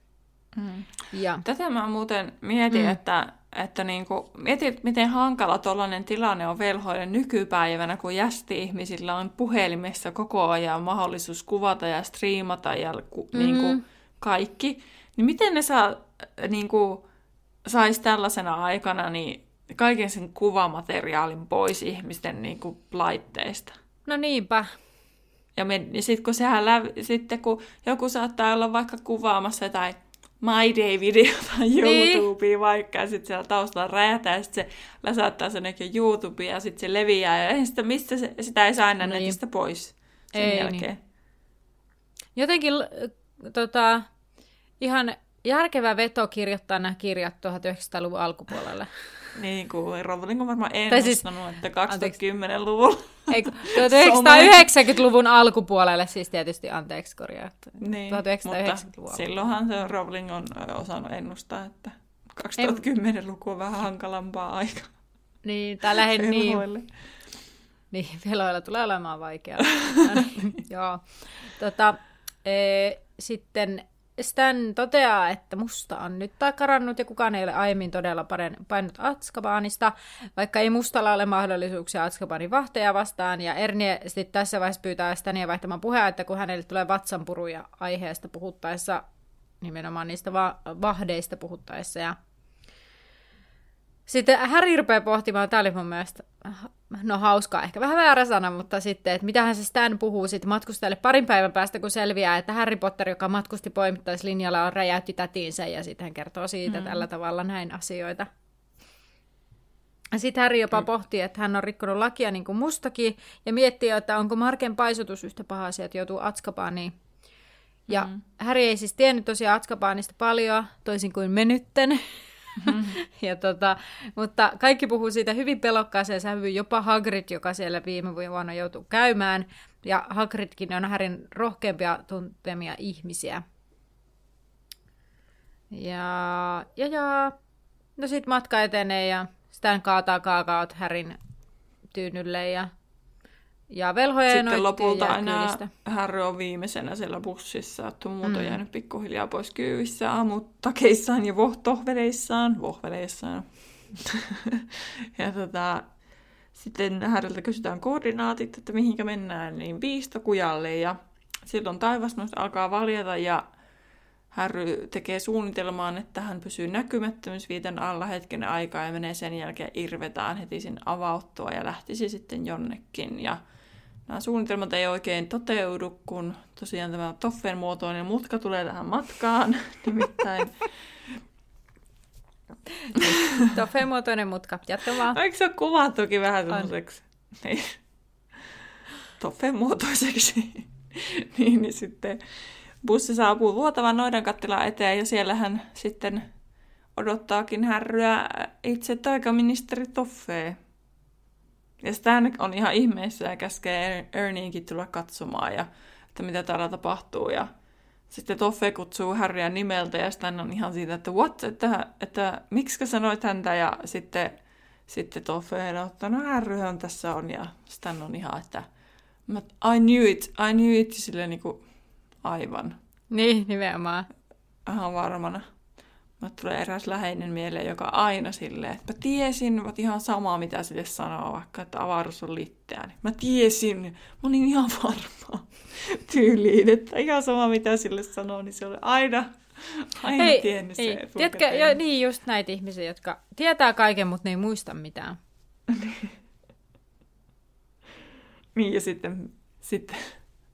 Mm. Ja Tätä mä muuten mietin, Mm. että, että niinku, mietit, miten hankala tuollainen tilanne on velhoille nykypäivänä, kun jästi-ihmisillä on puhelimessa koko ajan mahdollisuus kuvata ja striimata ja ku, Mm. mm. niinku, kaikki. Niin miten ne saa, äh, niinku, sais tällaisena aikana niin kaiken sen kuvamateriaalin pois ihmisten niinku, laitteista? no niinpä. Ja, me, ja sitten kun sehän läv, sitten kun joku saattaa olla vaikka kuvaamassa jotain My Day-videota Niin. YouTubeen vaikka, ja sitten siellä taustalla räjätää, ja sitten se läsäyttää sen ehkä YouTubeen, ja sitten se leviää, ja sitä, mistä se, sitä ei saa enää Niin. netistä pois sen Ei jälkeen. Jotenkin l- tota, ihan järkevä veto kirjoittaa nämä kirjat 1900-luvun alkupuolelle. Niin kuin Rowling on varmaan Tai siis- ennustanut, että 2010-luvulla. Ei, kun 1990-luvun alkupuolelle, siis tietysti anteeksi korjaa. Niin, 1990-luvun mutta silloinhan se Rowling on osannut ennustaa, että 2010-luku on vähän hankalampaa aikaa. Niin, tai lähinnä niin. Niin, veloilla tulee olemaan vaikeaa. no niin, joo. Tota, e, sitten Stan toteaa, että musta on nyt karannut ja kukaan ei ole aiemmin todella painut Atskabaanista, vaikka ei mustalla ole mahdollisuuksia Atskabaanin vahteja vastaan. Ja Ernie sitten tässä vaiheessa pyytää Stania vaihtamaan puheen, että kun hänelle tulee vatsanpuruja aiheesta puhuttaessa, nimenomaan niistä va- vahdeista puhuttaessa. Ja sitten Harry rupeaa pohtimaan, tämä oli mun mielestä, no hauskaa, ehkä vähän väärä sana, mutta sitten, että mitähän se Stan puhuu sitten matkustajalle parin päivän päästä, kun selviää, että Harry Potter, joka matkusti poimittaislinjalla, on räjäytti tätiinsä, ja sitten hän kertoo siitä mm. tällä tavalla näin asioita. Sitten Harry jopa mm. pohtii, että hän on rikkonut lakia niin kuin mustakin, ja miettii, että onko Marken paisutus yhtä paha asia, että joutuu Atskabaaniin. Ja mm. Harry ei siis tiennyt tosiaan Atskabaanista paljon, toisin kuin me nytten. Mm-hmm. ja tota, mutta kaikki puhuu siitä hyvin pelokkaaseen sävyyn, jopa Hagrid, joka siellä viime vuonna joutui käymään. Ja Hagridkin on Härin rohkeampia tuntemia ihmisiä. Ja, ja, ja. No sit matka etenee ja Stan kaataa kaakaot Härin tyynylle ja ja velhoja Sitten lopulta aina Harry on viimeisenä siellä bussissa, että muut on mm. jäänyt pikkuhiljaa pois kyyvissä aamutakeissaan ja vohtoveleissaan, vohveleissaan. ja tota, sitten Harryltä kysytään koordinaatit, että mihinkä mennään, niin viistokujalle ja silloin taivas alkaa valjata ja Harry tekee suunnitelmaan, että hän pysyy näkymättömyysviitan alla hetken aikaa ja menee sen jälkeen irvetään heti sen avauttua ja lähtisi sitten jonnekin. Ja nämä suunnitelmat ei oikein toteudu, kun tosiaan tämä Toffen muotoinen mutka tulee tähän matkaan. Nimittäin Toffen muotoinen mutka. Jatka vaan. Eikö se ole kuvattukin vähän semmoiseksi? Niin. Toffen muotoiseksi. niin, niin sitten bussi saapuu vuotavan noidan kattilaan eteen ja siellähän sitten odottaakin härryä itse taikaministeri Toffee. Ja Stan on ihan ihmeessä ja käskee Ernieinkin tulla katsomaan, ja, että mitä täällä tapahtuu. Ja sitten Toffe kutsuu Harrya nimeltä ja Stan on ihan siitä, että what, että, että miksi sanoit häntä ja sitten, sitten Toffe on että no Harryhän tässä on ja Stan on ihan, että I knew it, I knew it, silleen niin kuin aivan. Niin, nimenomaan. Ihan varmana. Mä tulee eräs läheinen mieleen, joka aina silleen, että mä tiesin, mä ihan samaa mitä sille sanoo, vaikka että avaruus on litteä. Niin mä tiesin, mä olin ihan varma tyyliin, että ihan sama mitä sille sanoo, niin se oli aina, aina ei, tiennyt ei. se. Tiedätkö, ja, niin just näitä ihmisiä, jotka tietää kaiken, mutta ne ei muista mitään. niin ja sitten, sitten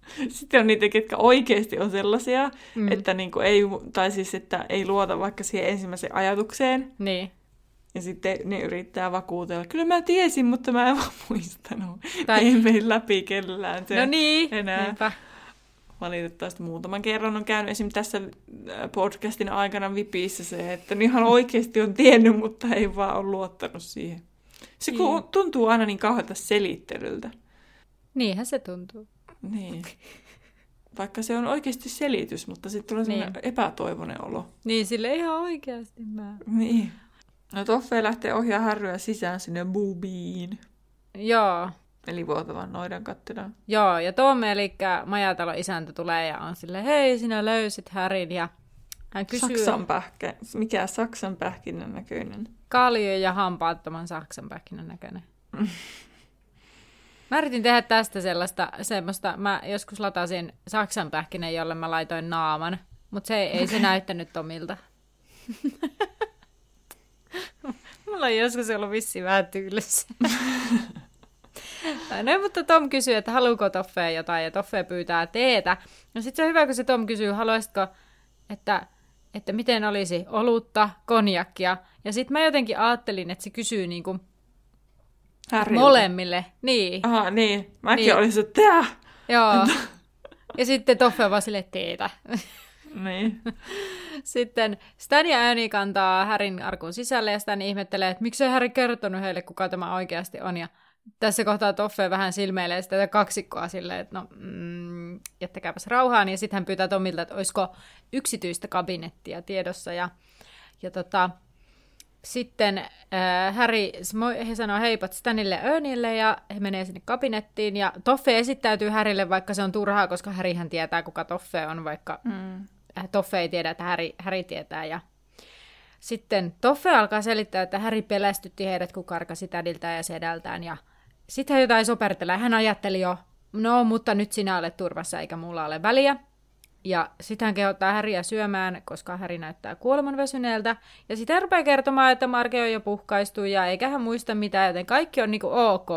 sitten on niitä, ketkä oikeasti on sellaisia, mm. että niinku ei, tai siis, että ei luota vaikka siihen ensimmäiseen ajatukseen. Niin. Ja sitten ne yrittää vakuutella. Kyllä mä tiesin, mutta mä en vaan muistanut. Tai... Ei mene läpi kellään se no niin, enää. Niinpä. Valitettavasti muutaman kerran on käynyt esim. tässä äh, podcastin aikana vipissä se, että ihan oikeasti on tiennyt, mutta ei vaan ole luottanut siihen. Se niin. tuntuu aina niin kauhealta selittelyltä. Niinhän se tuntuu. Niin. Vaikka se on oikeasti selitys, mutta sitten tulee niin. epätoivoinen olo. Niin, sille ihan oikeasti mä. Niin. No Toffe lähtee ohjaa Harryä sisään sinne bubiin. Joo. Eli vuotavan noidan kattilaan. Joo, ja Tomme, eli majatalo isäntä tulee ja on sille hei, sinä löysit Härin, ja hän kysyy... Saksan pähkä, mikä Saksan pähkinän näköinen? Kalju ja hampaattoman Saksan pähkinän näköinen. Mä yritin tehdä tästä sellaista, semmoista, mä joskus latasin Saksan pähkinän, jolle mä laitoin naaman, mutta se ei se näyttänyt Tomilta. Mulla on joskus ollut vissi vähän tyylissä. no, mutta Tom kysyy, että haluuko Toffee jotain, ja Toffee pyytää teetä. No sit se on hyvä, kun se Tom kysyy, haluaisitko, että, että miten olisi olutta, konjakkia. Ja sitten mä jotenkin ajattelin, että se kysyy niinku Häriltä. Molemmille, niin. Aha, niin. Mäkin niin. olisin, että tää. Joo. ja sitten Toffe vaan sille teetä. niin. Sitten Stan ja Annie kantaa Härin arkun sisälle ja Stan ihmettelee, että miksei Häri kertonut heille, kuka tämä oikeasti on. Ja tässä kohtaa Toffe vähän silmeilee sitä kaksikkoa silleen, että no, mm, jättäkääpäs rauhaan. Ja sitten hän pyytää Tomilta, että olisiko yksityistä kabinettia tiedossa. Ja, ja tota, sitten äh, Harry, he sanoo heipat Stanille Ernille ja he menee sinne kabinettiin ja Toffe esittäytyy Harrylle, vaikka se on turhaa, koska Harryhän tietää, kuka Toffe on, vaikka mm. Äh, Toffe ei tiedä, että Harry, Harry tietää. Ja sitten Toffe alkaa selittää, että Harry pelästytti heidät, kun karkasi tädiltä ja sedältään ja sitten hän jotain sopertelee. Hän ajatteli jo, no mutta nyt sinä olet turvassa eikä mulla ole väliä. Ja sitten hän kehottaa Häriä syömään, koska Häri näyttää kuolemanväsyneeltä. Ja sitten hän rupeaa kertomaan, että Marke on jo puhkaistu ja eikä hän muista mitään, joten kaikki on niinku ok.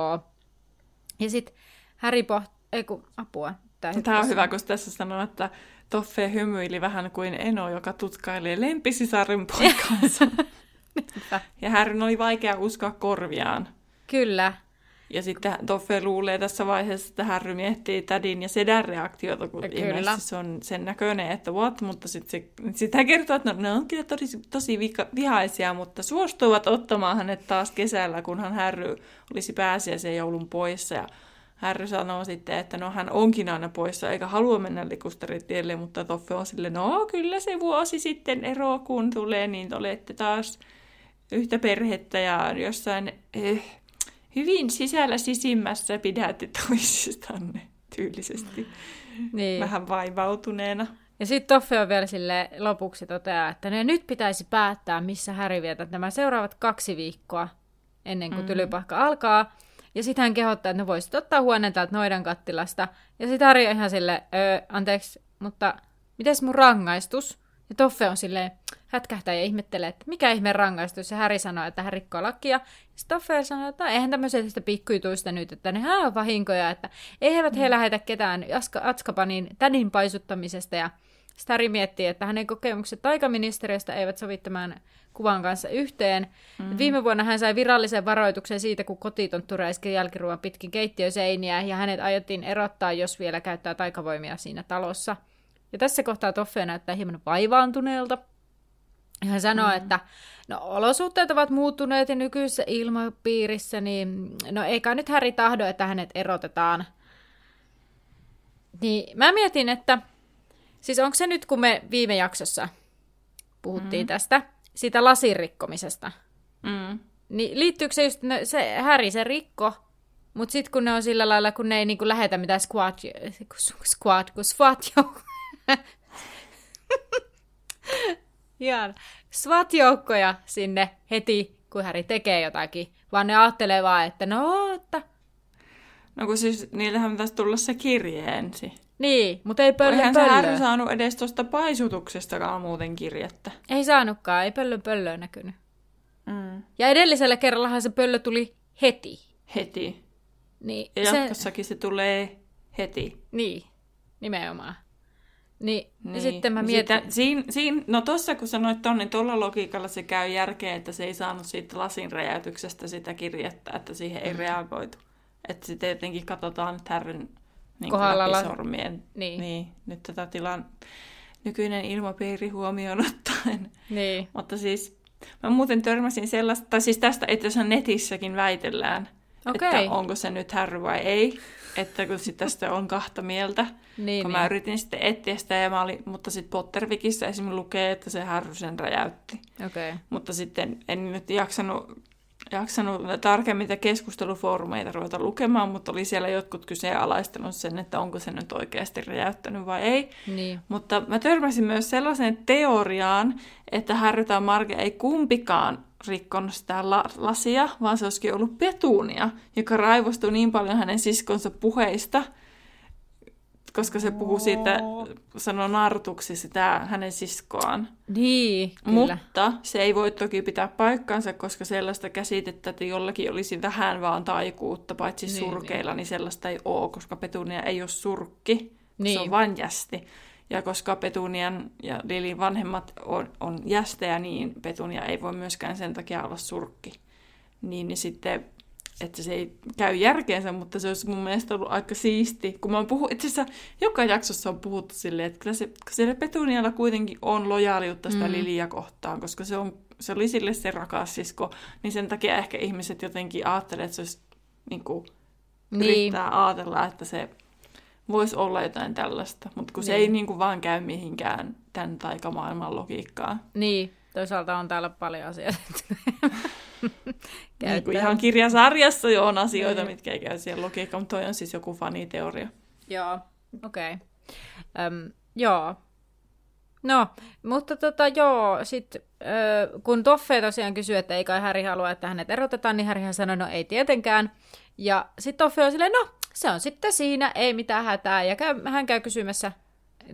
Ja sitten Häri pohtii, ei kun apua. Tämä, Tämä on hyvä, kun tässä sanoo, että Toffe hymyili vähän kuin Eno, joka tutkailee lempisisaren poikansa. ja Härin oli vaikea uskoa korviaan. Kyllä. Ja sitten Toffe luulee tässä vaiheessa, että Harry miettii tädin ja sedän reaktiota, kun kyllä. se on sen näköinen, että what, mutta sitten se, sit hän kertoo, että no, ne on kyllä tosi, tosi vika, vihaisia, mutta suostuivat ottamaan hänet taas kesällä, kunhan Harry olisi pääsiäisen joulun poissa. Ja Harry sanoo sitten, että no hän onkin aina poissa eikä halua mennä likusteritielle, mutta Toffe on sille, no kyllä se vuosi sitten ero kun tulee, niin olette taas yhtä perhettä ja jossain eh, hyvin sisällä sisimmässä pidätte toisistanne tyylisesti. Niin. Vähän vaivautuneena. Ja sitten Toffe on vielä sille lopuksi toteaa, että ne nyt pitäisi päättää, missä Häri vietät nämä seuraavat kaksi viikkoa ennen kuin mm. tylypahka alkaa. Ja sitten hän kehottaa, että ne voisit ottaa huoneen täältä noidan kattilasta. Ja sitten Harry on ihan sille, öö, anteeksi, mutta mites mun rangaistus? Ja Toffe on silleen, hätkähtää ja ihmettelee, että mikä ihme rangaistus. Ja Häri sanoo, että hän rikkoo lakia. Stoffer sanoo, että no, eihän tämmöisestä pikkujutuista nyt, että ne on vahinkoja, että eivät he mm. lähetä ketään Atskapanin tädin paisuttamisesta. Ja Stari miettii, että hänen kokemukset taikaministeriöstä eivät sovi tämän kuvan kanssa yhteen. Mm-hmm. Viime vuonna hän sai virallisen varoituksen siitä, kun kotitonttu räiski jälkiruoan pitkin keittiöseiniä, ja hänet aiottiin erottaa, jos vielä käyttää taikavoimia siinä talossa. Ja tässä kohtaa Toffe näyttää hieman vaivaantuneelta. Ja hän sanoo, mm. että no, olosuhteet ovat muuttuneet ja nykyisessä ilmapiirissä, niin no eikä nyt Häri tahdo, että hänet erotetaan. Niin mä mietin, että siis onko se nyt, kun me viime jaksossa puhuttiin mm. tästä, siitä lasin rikkomisesta, mm. niin liittyykö se just, no, se Häri se rikko, mutta sitten kun ne on sillä lailla, kun ne ei niinku lähetä mitään squat, squat, kun squat Ihan SWAT-joukkoja sinne heti, kun Häri tekee jotakin, vaan ne ajattelee vaan, että no, että... No kun siis niillähän pitäisi tulla se kirje ensin. Niin, mutta ei pöllö Eihän pöllö. Eihän saanut edes tuosta paisutuksestakaan muuten kirjettä. Ei saanutkaan, ei pöllö pöllöä näkynyt. Mm. Ja edellisellä kerrallahan se pöllö tuli heti. Heti. Niin, ja jatkossakin se... se tulee heti. Niin, nimenomaan. Niin, niin. sitten mä mietin... Sitä, siinä, siinä, no tossa kun sanoit ton, niin tuolla logiikalla se käy järkeen, että se ei saanut siitä lasin räjäytyksestä sitä kirjettä, että siihen ei mm. reagoitu. Että sitten jotenkin katsotaan nyt härryn niin Kohdalla sormien. Niin. niin. Nyt tätä tilan nykyinen ilmapiiri huomioon ottaen. Niin. Mutta siis mä muuten törmäsin sellaista, tai siis tästä että jos netissäkin väitellään, okay. että onko se nyt härry vai ei että kun sit tästä on kahta mieltä, niin, kun niin. mä yritin sitten etsiä sitä, ja mä olin, mutta sitten Pottervikissä esimerkiksi lukee, että se Harry sen räjäytti. Okay. Mutta sitten en nyt jaksanut, jaksanut tarkemmin keskustelufoorumeita ruveta lukemaan, mutta oli siellä jotkut kyseenalaistanut sen, että onko se nyt oikeasti räjäyttänyt vai ei. Niin. Mutta mä törmäsin myös sellaiseen teoriaan, että Harry tai Marge ei kumpikaan rikkonut sitä la- lasia, vaan se olisikin ollut Petunia, joka raivostui niin paljon hänen siskonsa puheista, koska se puhuu siitä, sanoo nartuksi sitä hänen siskoaan. Niin, kyllä. Mutta se ei voi toki pitää paikkaansa, koska sellaista käsitettä, että jollakin olisi vähän vaan taikuutta, paitsi niin, surkeilla, niin. niin sellaista ei ole, koska Petunia ei ole surkki, niin. se on vain jästi. Ja koska Petunian ja Lilin vanhemmat on, on jästejä, niin Petunia ei voi myöskään sen takia olla surkki. Niin, niin sitten, että se ei käy järkeensä, mutta se olisi mun mielestä ollut aika siisti. Kun mä oon puhu, itse asiassa joka jaksossa on puhuttu silleen, että kyllä se, siellä Petunialla kuitenkin on lojaaliutta sitä mm. Liliä kohtaan, koska se, on, se oli sille se rakas sisko, niin sen takia ehkä ihmiset jotenkin ajattelee, että se olisi niin kuin, niin. yrittää ajatella, että se voisi olla jotain tällaista, mutta kun niin. se ei niin kuin vaan käy mihinkään tämän taikamaailman logiikkaan. Niin, Toisaalta on täällä paljon asioita. niin kuin ihan kirjasarjassa jo on asioita, Niin. mitkä ei käy siihen logiikkaan, mutta toi on siis joku faniteoria. Joo, okei. Okay. Öm, joo. No, mutta tota joo, sit ö, kun Toffe tosiaan kysyy, että ei kai Häri halua, että hänet erotetaan, niin Härihän sanoi, no ei tietenkään. Ja sitten Toffe on silleen, no se on sitten siinä, ei mitään hätää. Ja käy, hän käy kysymässä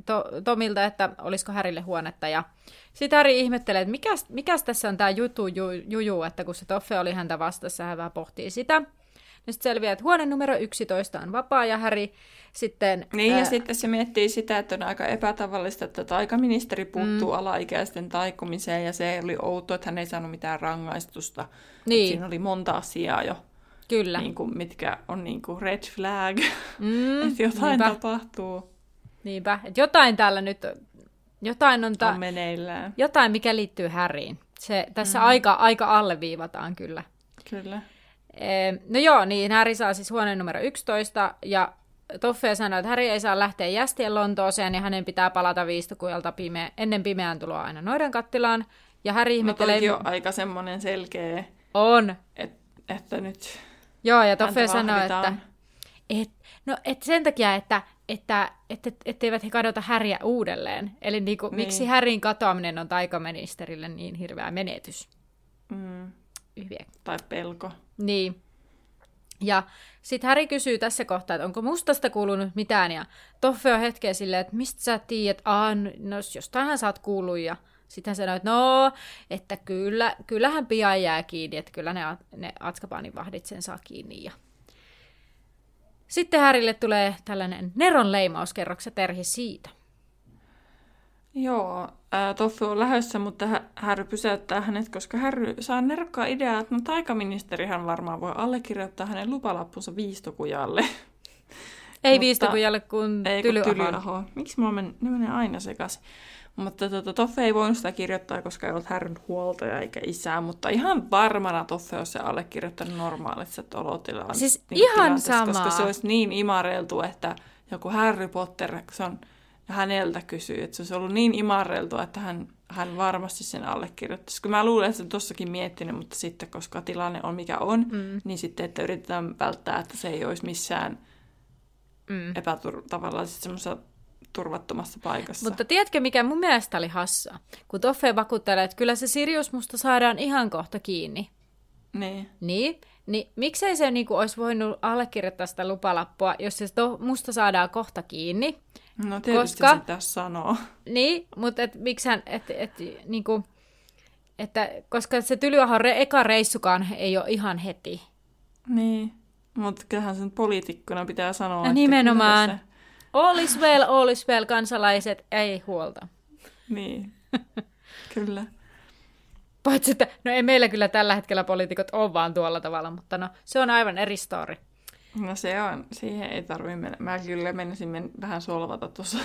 to, Tomilta, että olisiko Härille huonetta. Ja sitten Häri ihmettelee, että mikäs, mikäs tässä on tämä jutu, ju, juju, että kun se Toffe oli häntä vastassa, hän vähän pohtii sitä. Ja sitten selviää, että huone numero 11 on vapaa ja Häri sitten... Niin, ja ää, sitten se miettii sitä, että on aika epätavallista, että taikaministeri puuttuu mm. alaikäisten taikumiseen, ja se oli outo, että hän ei saanut mitään rangaistusta. Niin. Siinä oli monta asiaa jo, Kyllä. niin kuin, mitkä on niin kuin red flag, Mm, että jotain niinpä, tapahtuu, niinpä. Et jotain täällä nyt, jotain on, ta- on meneillään. jotain mikä liittyy Häriin. Se tässä mm. aika, aika alleviivataan kyllä. Kyllä. E, no joo, niin Häri saa siis huoneen numero 11 ja Toffe sanoo, että Häri ei saa lähteä jästien Lontooseen ja hänen pitää palata viistokujalta pime- ennen pimeän tuloa aina noiden kattilaan. Ja Häri No ihmettelee... toikin on aika semmoinen selkeä, on. et, että nyt Joo, ja Toffe vahditaan. että et, no, et sen takia, että, että, että etteivät he kadota Häriä uudelleen. Eli niinku, niin. Niin. miksi Härin katoaminen on taikaministerille niin hirveä menetys. Mm, Hyviä. tai pelko. Niin. Ja sitten Häri kysyy tässä kohtaa, että onko mustasta kuulunut mitään, ja Toffe on hetkeä silleen, että mistä sä tiedät, Aa, no jostainhan sä oot kuullut, ja sitten hän sanoi, että no, että kyllä, kyllähän pian jää kiinni, että kyllä ne, ne Atskabanin vahdit sen saa kiinni. Ja... Sitten Härille tulee tällainen Neron leimauskerroksen terhi siitä. Joo, ää, Toffe on lähdössä, mutta hä- Harry pysäyttää hänet, koska Harry saa nerokkaa ideaa, että no taikaministerihän varmaan voi allekirjoittaa hänen lupalappunsa viistokujalle. Ei viistokujalle kun Tylyahoon. Tylyaho. Miksi mulla men, ne menee aina sekaisin? Mutta tota, Toffe ei voinut sitä kirjoittaa, koska ei ollut Härryn huoltaja eikä isää, mutta ihan varmana Toffe olisi se allekirjoittanut normaalissa olotilaan. Siis niinku ihan tilanteessa, Koska se olisi niin imareltu, että joku Harry Potter se on, häneltä kysyy, että se olisi ollut niin imareltu, että hän, hän varmasti sen allekirjoittaisi. Kun mä luulen, että se tossakin miettinyt, mutta sitten koska tilanne on mikä on, Mm. niin sitten, että yritetään välttää, että se ei olisi missään Mm. epätur- tavallaan siis semmoisessa turvattomassa paikassa. Mutta tiedätkö, mikä mun mielestä oli hassa? Kun Toffe vakuuttelee, että kyllä se Sirius musta saadaan ihan kohta kiinni. Niin. Niin, niin miksei se niinku olisi voinut allekirjoittaa sitä lupalappua, jos se to, musta saadaan kohta kiinni. No tietysti Koska- se pitäisi sanoa. Niin, mutta et, mikshän, et, et, niinku, että, koska se Tylyahon re, eka reissukaan ei ole ihan heti. Niin. Mutta kyllähän sen poliitikkona pitää sanoa, Ja että nimenomaan. kyllä se- All is well, all is well, kansalaiset, ei huolta. Niin. kyllä. Paitsi, että no ei meillä kyllä tällä hetkellä poliitikot ole vaan tuolla tavalla, mutta no se on aivan eri story. No se on, siihen ei tarvitse mennä. Mä kyllä menisin men- vähän solvata tuossa.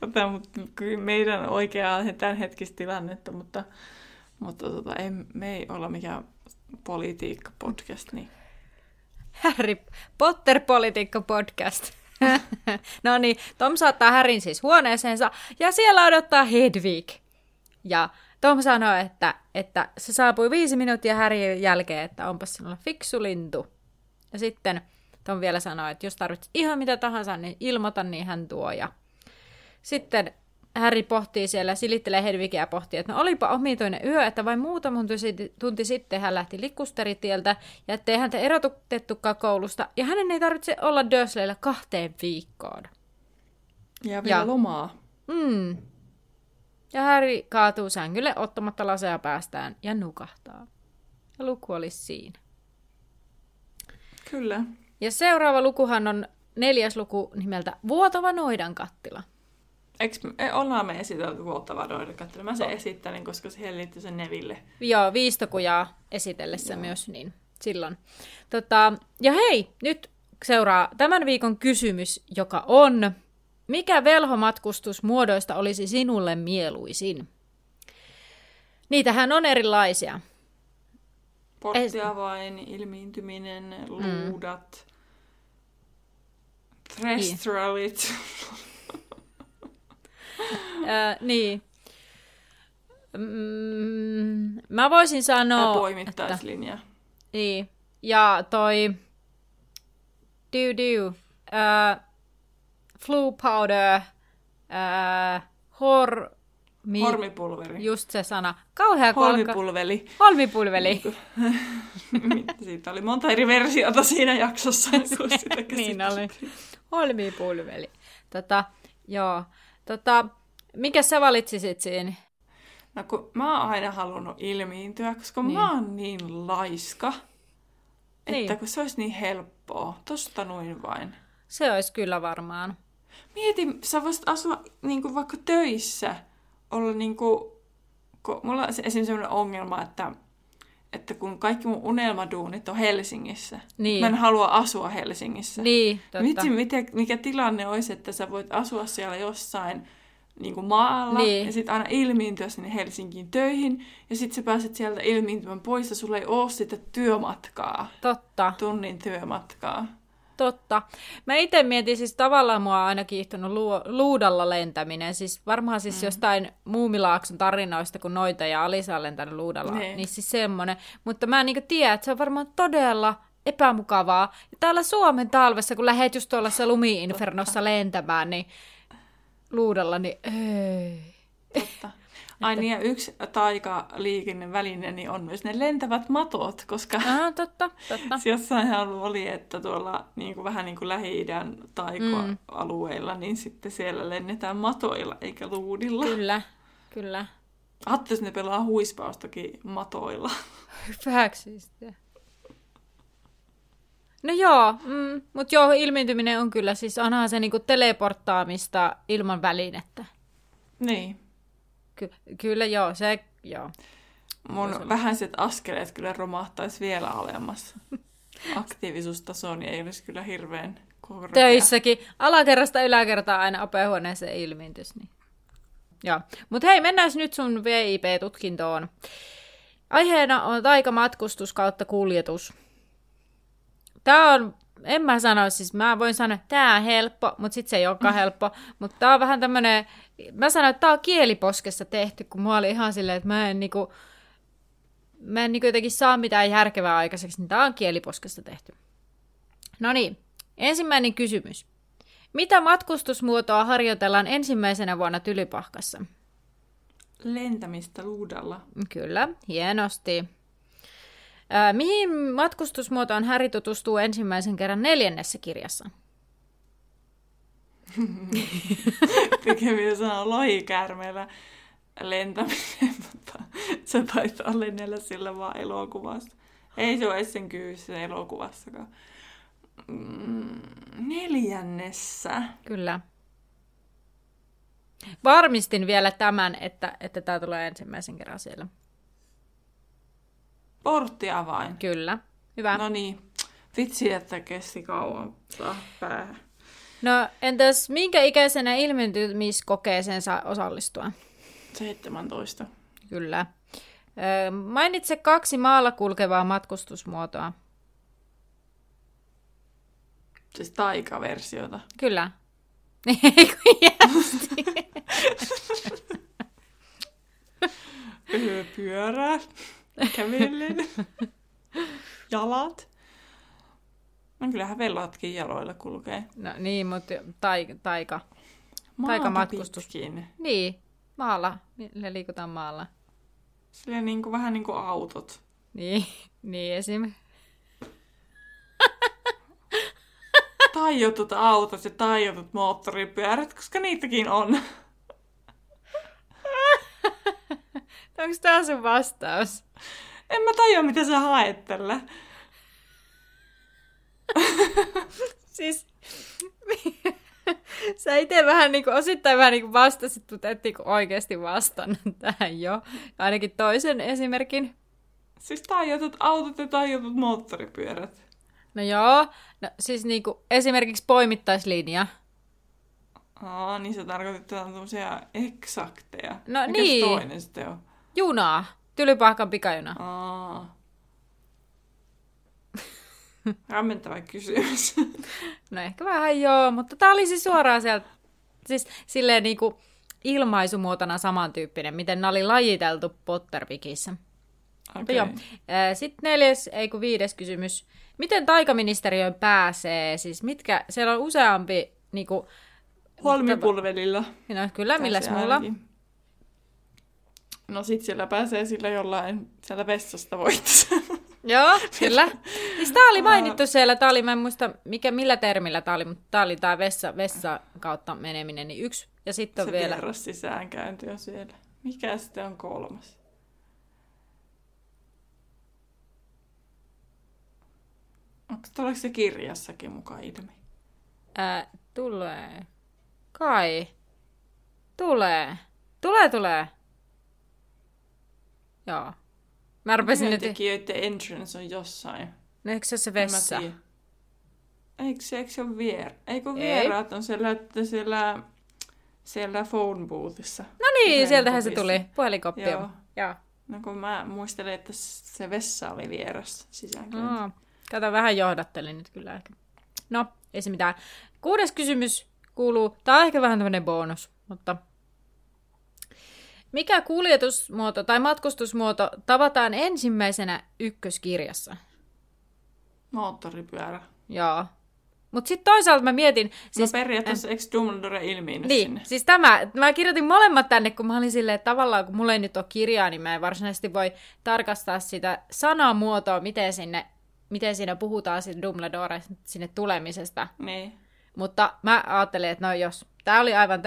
Tätä, mutta kyllä meidän oikeaa tämänhetkistä tilannetta, mutta, mutta tota, ei, me ei olla mikään politiikka-podcast, niin Harry Potter politiikka podcast. no niin, Tom saattaa Härin siis huoneeseensa ja siellä odottaa Hedwig. Ja Tom sanoo, että, että se saapui viisi minuuttia Härin jälkeen, että onpas sinulla fiksu lintu. Ja sitten Tom vielä sanoo, että jos tarvitset ihan mitä tahansa, niin ilmoita, niin hän tuo. Ja sitten Harry pohtii siellä, silittelee Hedvigia ja pohtii, että no olipa omituinen yö, että vain muutama tunti- tunti sitten hän lähti likkusteritieltä ja ettei häntä erotettukaan koulusta ja hänen ei tarvitse olla Dursleyllä kahteen viikkoon. Ja vielä Ja- lomaa. Mm. Ja Harry kaatuu sängylle ottamatta laseja päästään ja nukahtaa. Ja luku olisi siinä. Kyllä. Ja seuraava lukuhan on neljäs luku nimeltä Vuotava noidan kattila. Eikö ollaan me esitelty noidakattelu? Mä sen esittelin, koska siihen liittyy sen Neville. Joo, viistokujaa esitellessä Joo. myös, niin silloin. Tota, ja hei, nyt seuraa tämän viikon kysymys, joka on, mikä velhomatkustusmuodoista olisi sinulle mieluisin? Niitähän on erilaisia. Porttiavain, ilmiintyminen, luudat, Threstralit. Öö, niin. mm, mä voisin No, sanoa... poimittaislinja. Että, niin. Ja toi... Du du. Uh, flu powder. Uh, hor... Mi, Hormipulveri. Just se sana. Kauhea kolka. Holmipulveli. Holmipulveli. Siitä oli monta eri versiota siinä jaksossa. kun sitä niin oli. Holmipulveli. Tota, joo. Tota, mikä sä valitsisit siinä? No kun mä oon aina halunnut ilmiintyä, koska Niin. mä oon niin laiska, että Niin. kun se olisi niin helppoa, tosta noin vain. Se olisi kyllä varmaan. Mieti, sä voisit asua niin kuin vaikka töissä, olla niin kuin, kun mulla on esimerkiksi sellainen ongelma, että, että kun kaikki mun unelmaduunit on Helsingissä, Niin. mä en halua asua Helsingissä. Niin, totta. Vitsi, miten, mikä tilanne olisi, että sä voit asua siellä jossain niin kuin maalla Niin. ja sitten aina ilmiintyä sinne Helsinkiin töihin ja sitten sä pääset sieltä ilmiintymään pois ja sulla ei ole sitä työmatkaa, Totta, tunnin työmatkaa. Totta. Mä itse mietin, siis tavallaan mua on aina kiihtynyt lu- luudalla lentäminen. Siis varmaan siis mm. jostain Muumilaakson tarinoista, kun noita ja Alisa on lentänyt luudalla. Niin. Niin siis semmonen. Mutta mä niin tiedän, että se on varmaan todella epämukavaa. Ja täällä Suomen talvessa, kun lähdet just tuollaisessa lumi-infernossa lentämään, niin luudalla, niin ei. Totta. Ai niin, ja yksi taikaliikenneväline niin on myös ne lentävät matot, koska Ah, totta, totta. jossainhan oli, että tuolla niin kuin, vähän niin kuin Lähi-idän taikoalueilla, mm. niin sitten siellä lennetään matoilla eikä luudilla. Kyllä, kyllä. Ajattelin, että ne pelaa huispaustakin matoilla. Hyväksistä. No joo, mm, mutta joo, ilmiintyminen on kyllä, siis onhan se niinku teleporttaamista ilman välinettä. niin. Ky- kyllä joo, se joo. Mun vähäiset askeleet kyllä romahtaisi vielä alemmas. Aktiivisuustaso niin ei olisi kyllä hirveän korkea. Töissäkin. Alakerrasta yläkertaan aina opehuoneeseen ilmiintys. Niin. Joo. Mutta hei, mennään nyt sun VIP-tutkintoon. Aiheena on taikamatkustus kautta kuljetus. Tämä on, en mä sano, siis mä voin sanoa, että tämä on helppo, mutta sitten se ei olekaan helppo. Mutta tämä on vähän tämmöinen, mä sanoin, että tämä on kieliposkessa tehty, kun mä oli ihan silleen, että mä en niinku, mä en niinku jotenkin saa mitään järkevää aikaiseksi, niin tämä on kieliposkessa tehty. No niin, ensimmäinen kysymys. Mitä matkustusmuotoa harjoitellaan ensimmäisenä vuonna Tylypahkassa? Lentämistä luudalla. Kyllä, hienosti. Mihin matkustusmuotoon Häri tutustuu ensimmäisen kerran neljännessä kirjassa? Pikemmin sanoo lohikäärmeellä lentäminen, mutta se taitaa lennellä sillä vaan elokuvassa. Ei se ole sen kyyssä elokuvassakaan. Mm, neljännessä. Kyllä. Varmistin vielä tämän, että, että tämä tulee ensimmäisen kerran siellä. Porttiavain. Kyllä. Hyvä. No, niin, vitsi, että kesti kauan päähän. No entäs minkä ikäisenä ilmentymiskokeeseen saa osallistua? 17. Kyllä. Mainitse kaksi maalla kulkevaa matkustusmuotoa. Siis taikaversiota. Kyllä. Ei kun jästi. Pyörää, kävellen, jalat. No kyllähän vellatkin jaloilla kulkee. No niin, mutta taika, taika. Maata Taikamatkustus. pitkin. Niin, maalla. Millä liikutaan maalla. Silleen niin kuin, vähän niin kuin autot. Niin, niin esim. Taiotut autot ja taiotut moottoripyörät, koska niitäkin on. Onko tämä sun vastaus? En mä tajua, mitä sä haet tällä. Siis, sä itse vähän niinku, osittain vähän niinku vastasit, mutta et niinku oikeasti vastannut tähän jo. Ainakin toisen esimerkin. Siis taiotut autot ja taiotut moottoripyörät. No joo, no siis niinku esimerkiksi poimittaislinja. Aa, niin se tarkoittaa, että on tämmöisiä eksakteja. No Mikäs niin. toinen sitten on? Junaa. Tylypahkan pikajuna. Aa. Hämmentävä kysymys. No ehkä vähän joo, mutta tää oli siis suoraan sieltä, siis silleen niinku ilmaisumuotona samantyyppinen, miten ne oli lajiteltu Pottervikissä. Okei. Joo. Sitten neljäs, ei kun viides kysymys. Miten taikaministeriöön pääsee? Siis mitkä, siellä on useampi, niinku, Holmipulvelilla. no kyllä, milläs mulla? No sit siellä pääsee sillä jollain sieltä vessasta voittaa. Joo, kyllä. Siis tää oli mainittu siellä, tää oli, mä en muista mikä, millä termillä tää oli, mutta tää oli tää vessa, vessa kautta meneminen, niin yksi. Ja sitten on Se vielä, vieras sisäänkäynti on siellä. Mikä sitten on kolmas? Onko tuleeko se kirjassakin mukaan ilmi? ää, tulee, kai, tulee, tulee, tulee. Joo. Mä rupesin nyt, Työntekijöiden entrance on jossain. no eikö se ole se vessa? Eikö se, eikö se ole vier? Eikö Ei. vieraat on siellä, että siellä, siellä phone boothissa? No niin, sieltähän se Puhelinkopissa. tuli, puhelinkoppi. Joo. Joo. No kun mä muistelen, että se vessa oli vieras sisäänkäynti. Mm. Kato, vähän johdattelin nyt kyllä ehkä. No, ei se mitään. Kuudes kysymys kuuluu, tämä on ehkä vähän tämmöinen bonus, mutta mikä kuljetusmuoto tai matkustusmuoto tavataan ensimmäisenä ykköskirjassa? Moottoripyörä. Joo. Mutta sitten toisaalta mä mietin, Siis, siis, no periaatteessa eikö Dumbledore niin, sinne? siis tämä, mä kirjoitin molemmat tänne, kun mä olin silleen, että tavallaan kun mulla ei nyt ole kirjaa, niin mä en varsinaisesti voi tarkastaa sitä sanamuotoa, miten, sinne, miten siinä puhutaan siitä Dumbledore sinne tulemisesta. Niin. Mutta mä ajattelin, että no jos, tää oli aivan.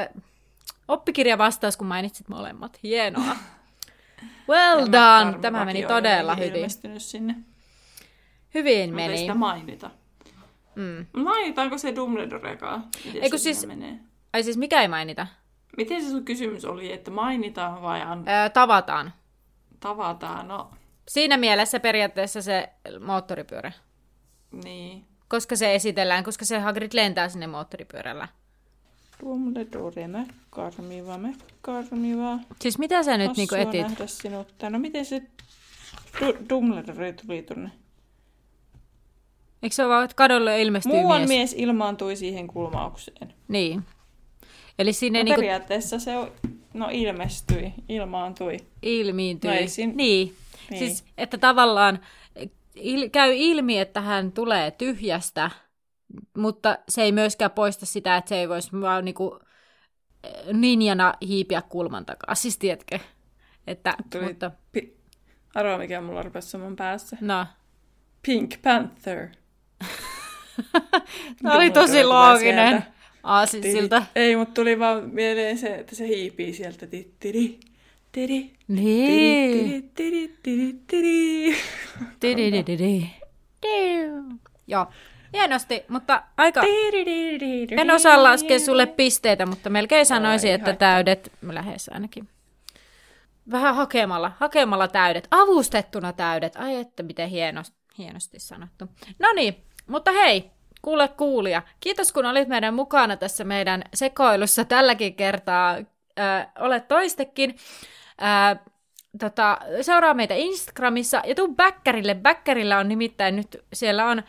Oppikirja vastaus, kun mainitsit molemmat. Hienoa. Well done! Tämä meni todella hyvin. ilmestynyt sinne. Hyvin Mutta meni. sitä mainita. Mm. Mainitaanko se Dumbledorekaan? Eikö siis- menee? Ai siis mikä ei mainita? Miten se sun kysymys oli, että mainitaan vai an... Öö, tavataan. tavataan? No, Siinä mielessä periaatteessa se moottoripyörä. niin. Koska se esitellään, koska se Hagrid lentää sinne moottoripyörällä. Dumbledore, mäkkarmiva, mäkkarmiva. Siis mitä sä nyt Hassua niinku etit? nähdä sinut. No miten se du- Dumbledore tuli tonne? Eikö se ole vaan, että kadolle ilmestyy Muuan mies? mies ilmaantui siihen kulmaukseen. Niin. Eli sinne No niinku periaatteessa se o- no ilmestyi, ilmaantui. ilmiintyy. No ei siinä- Niin. Niin. Siis, että tavallaan il, käy ilmi, että hän tulee tyhjästä, mutta se ei myöskään poista sitä, että se ei voisi vaan niinku eh, ninjana hiipiä kulman takaa. Siis tiedätkö? Että, Tuli- mutta, Pi- Arvaa mikä mulla rupesi mun päässä. no. Pink Panther. Tämä oli tosi looginen. Aasinsilta. Ei, mutta tuli vaan mieleen se, että se hiipii sieltä. Tittiri, tiri, Niin. tiri, tiri, tiri. Tididididi. Diu. Joo. Hienosti, mutta aika... En osaa laskea sulle pisteitä, mutta melkein sanoisin, että täydet lähes ainakin. Vähän hakemalla, hakemalla täydet, avustettuna täydet. Ai että miten hienosti, hienosti sanottu. No niin, mutta hei, kuule kuulija. Kiitos kun olit meidän mukana tässä meidän sekoilussa tälläkin kertaa. Äh, olet toistekin. Äh, tota, seuraa meitä Instagramissa ja tuu Bäkkärille. Bäkkärillä on nimittäin nyt, siellä on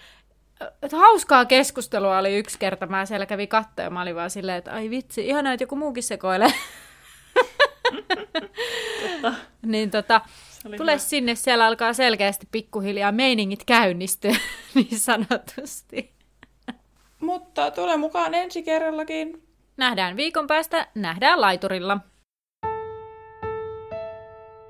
hauskaa keskustelua oli yksi kerta. Mä siellä kävin katsoa ja mä olin vaan silleen, että ai vitsi, ihanaa, että joku muukin sekoilee. niin tota, tule hyvä. sinne, siellä alkaa selkeästi pikkuhiljaa meiningit käynnistyä, niin sanotusti. Mutta tule mukaan ensi kerrallakin. Nähdään viikon päästä, nähdään laiturilla.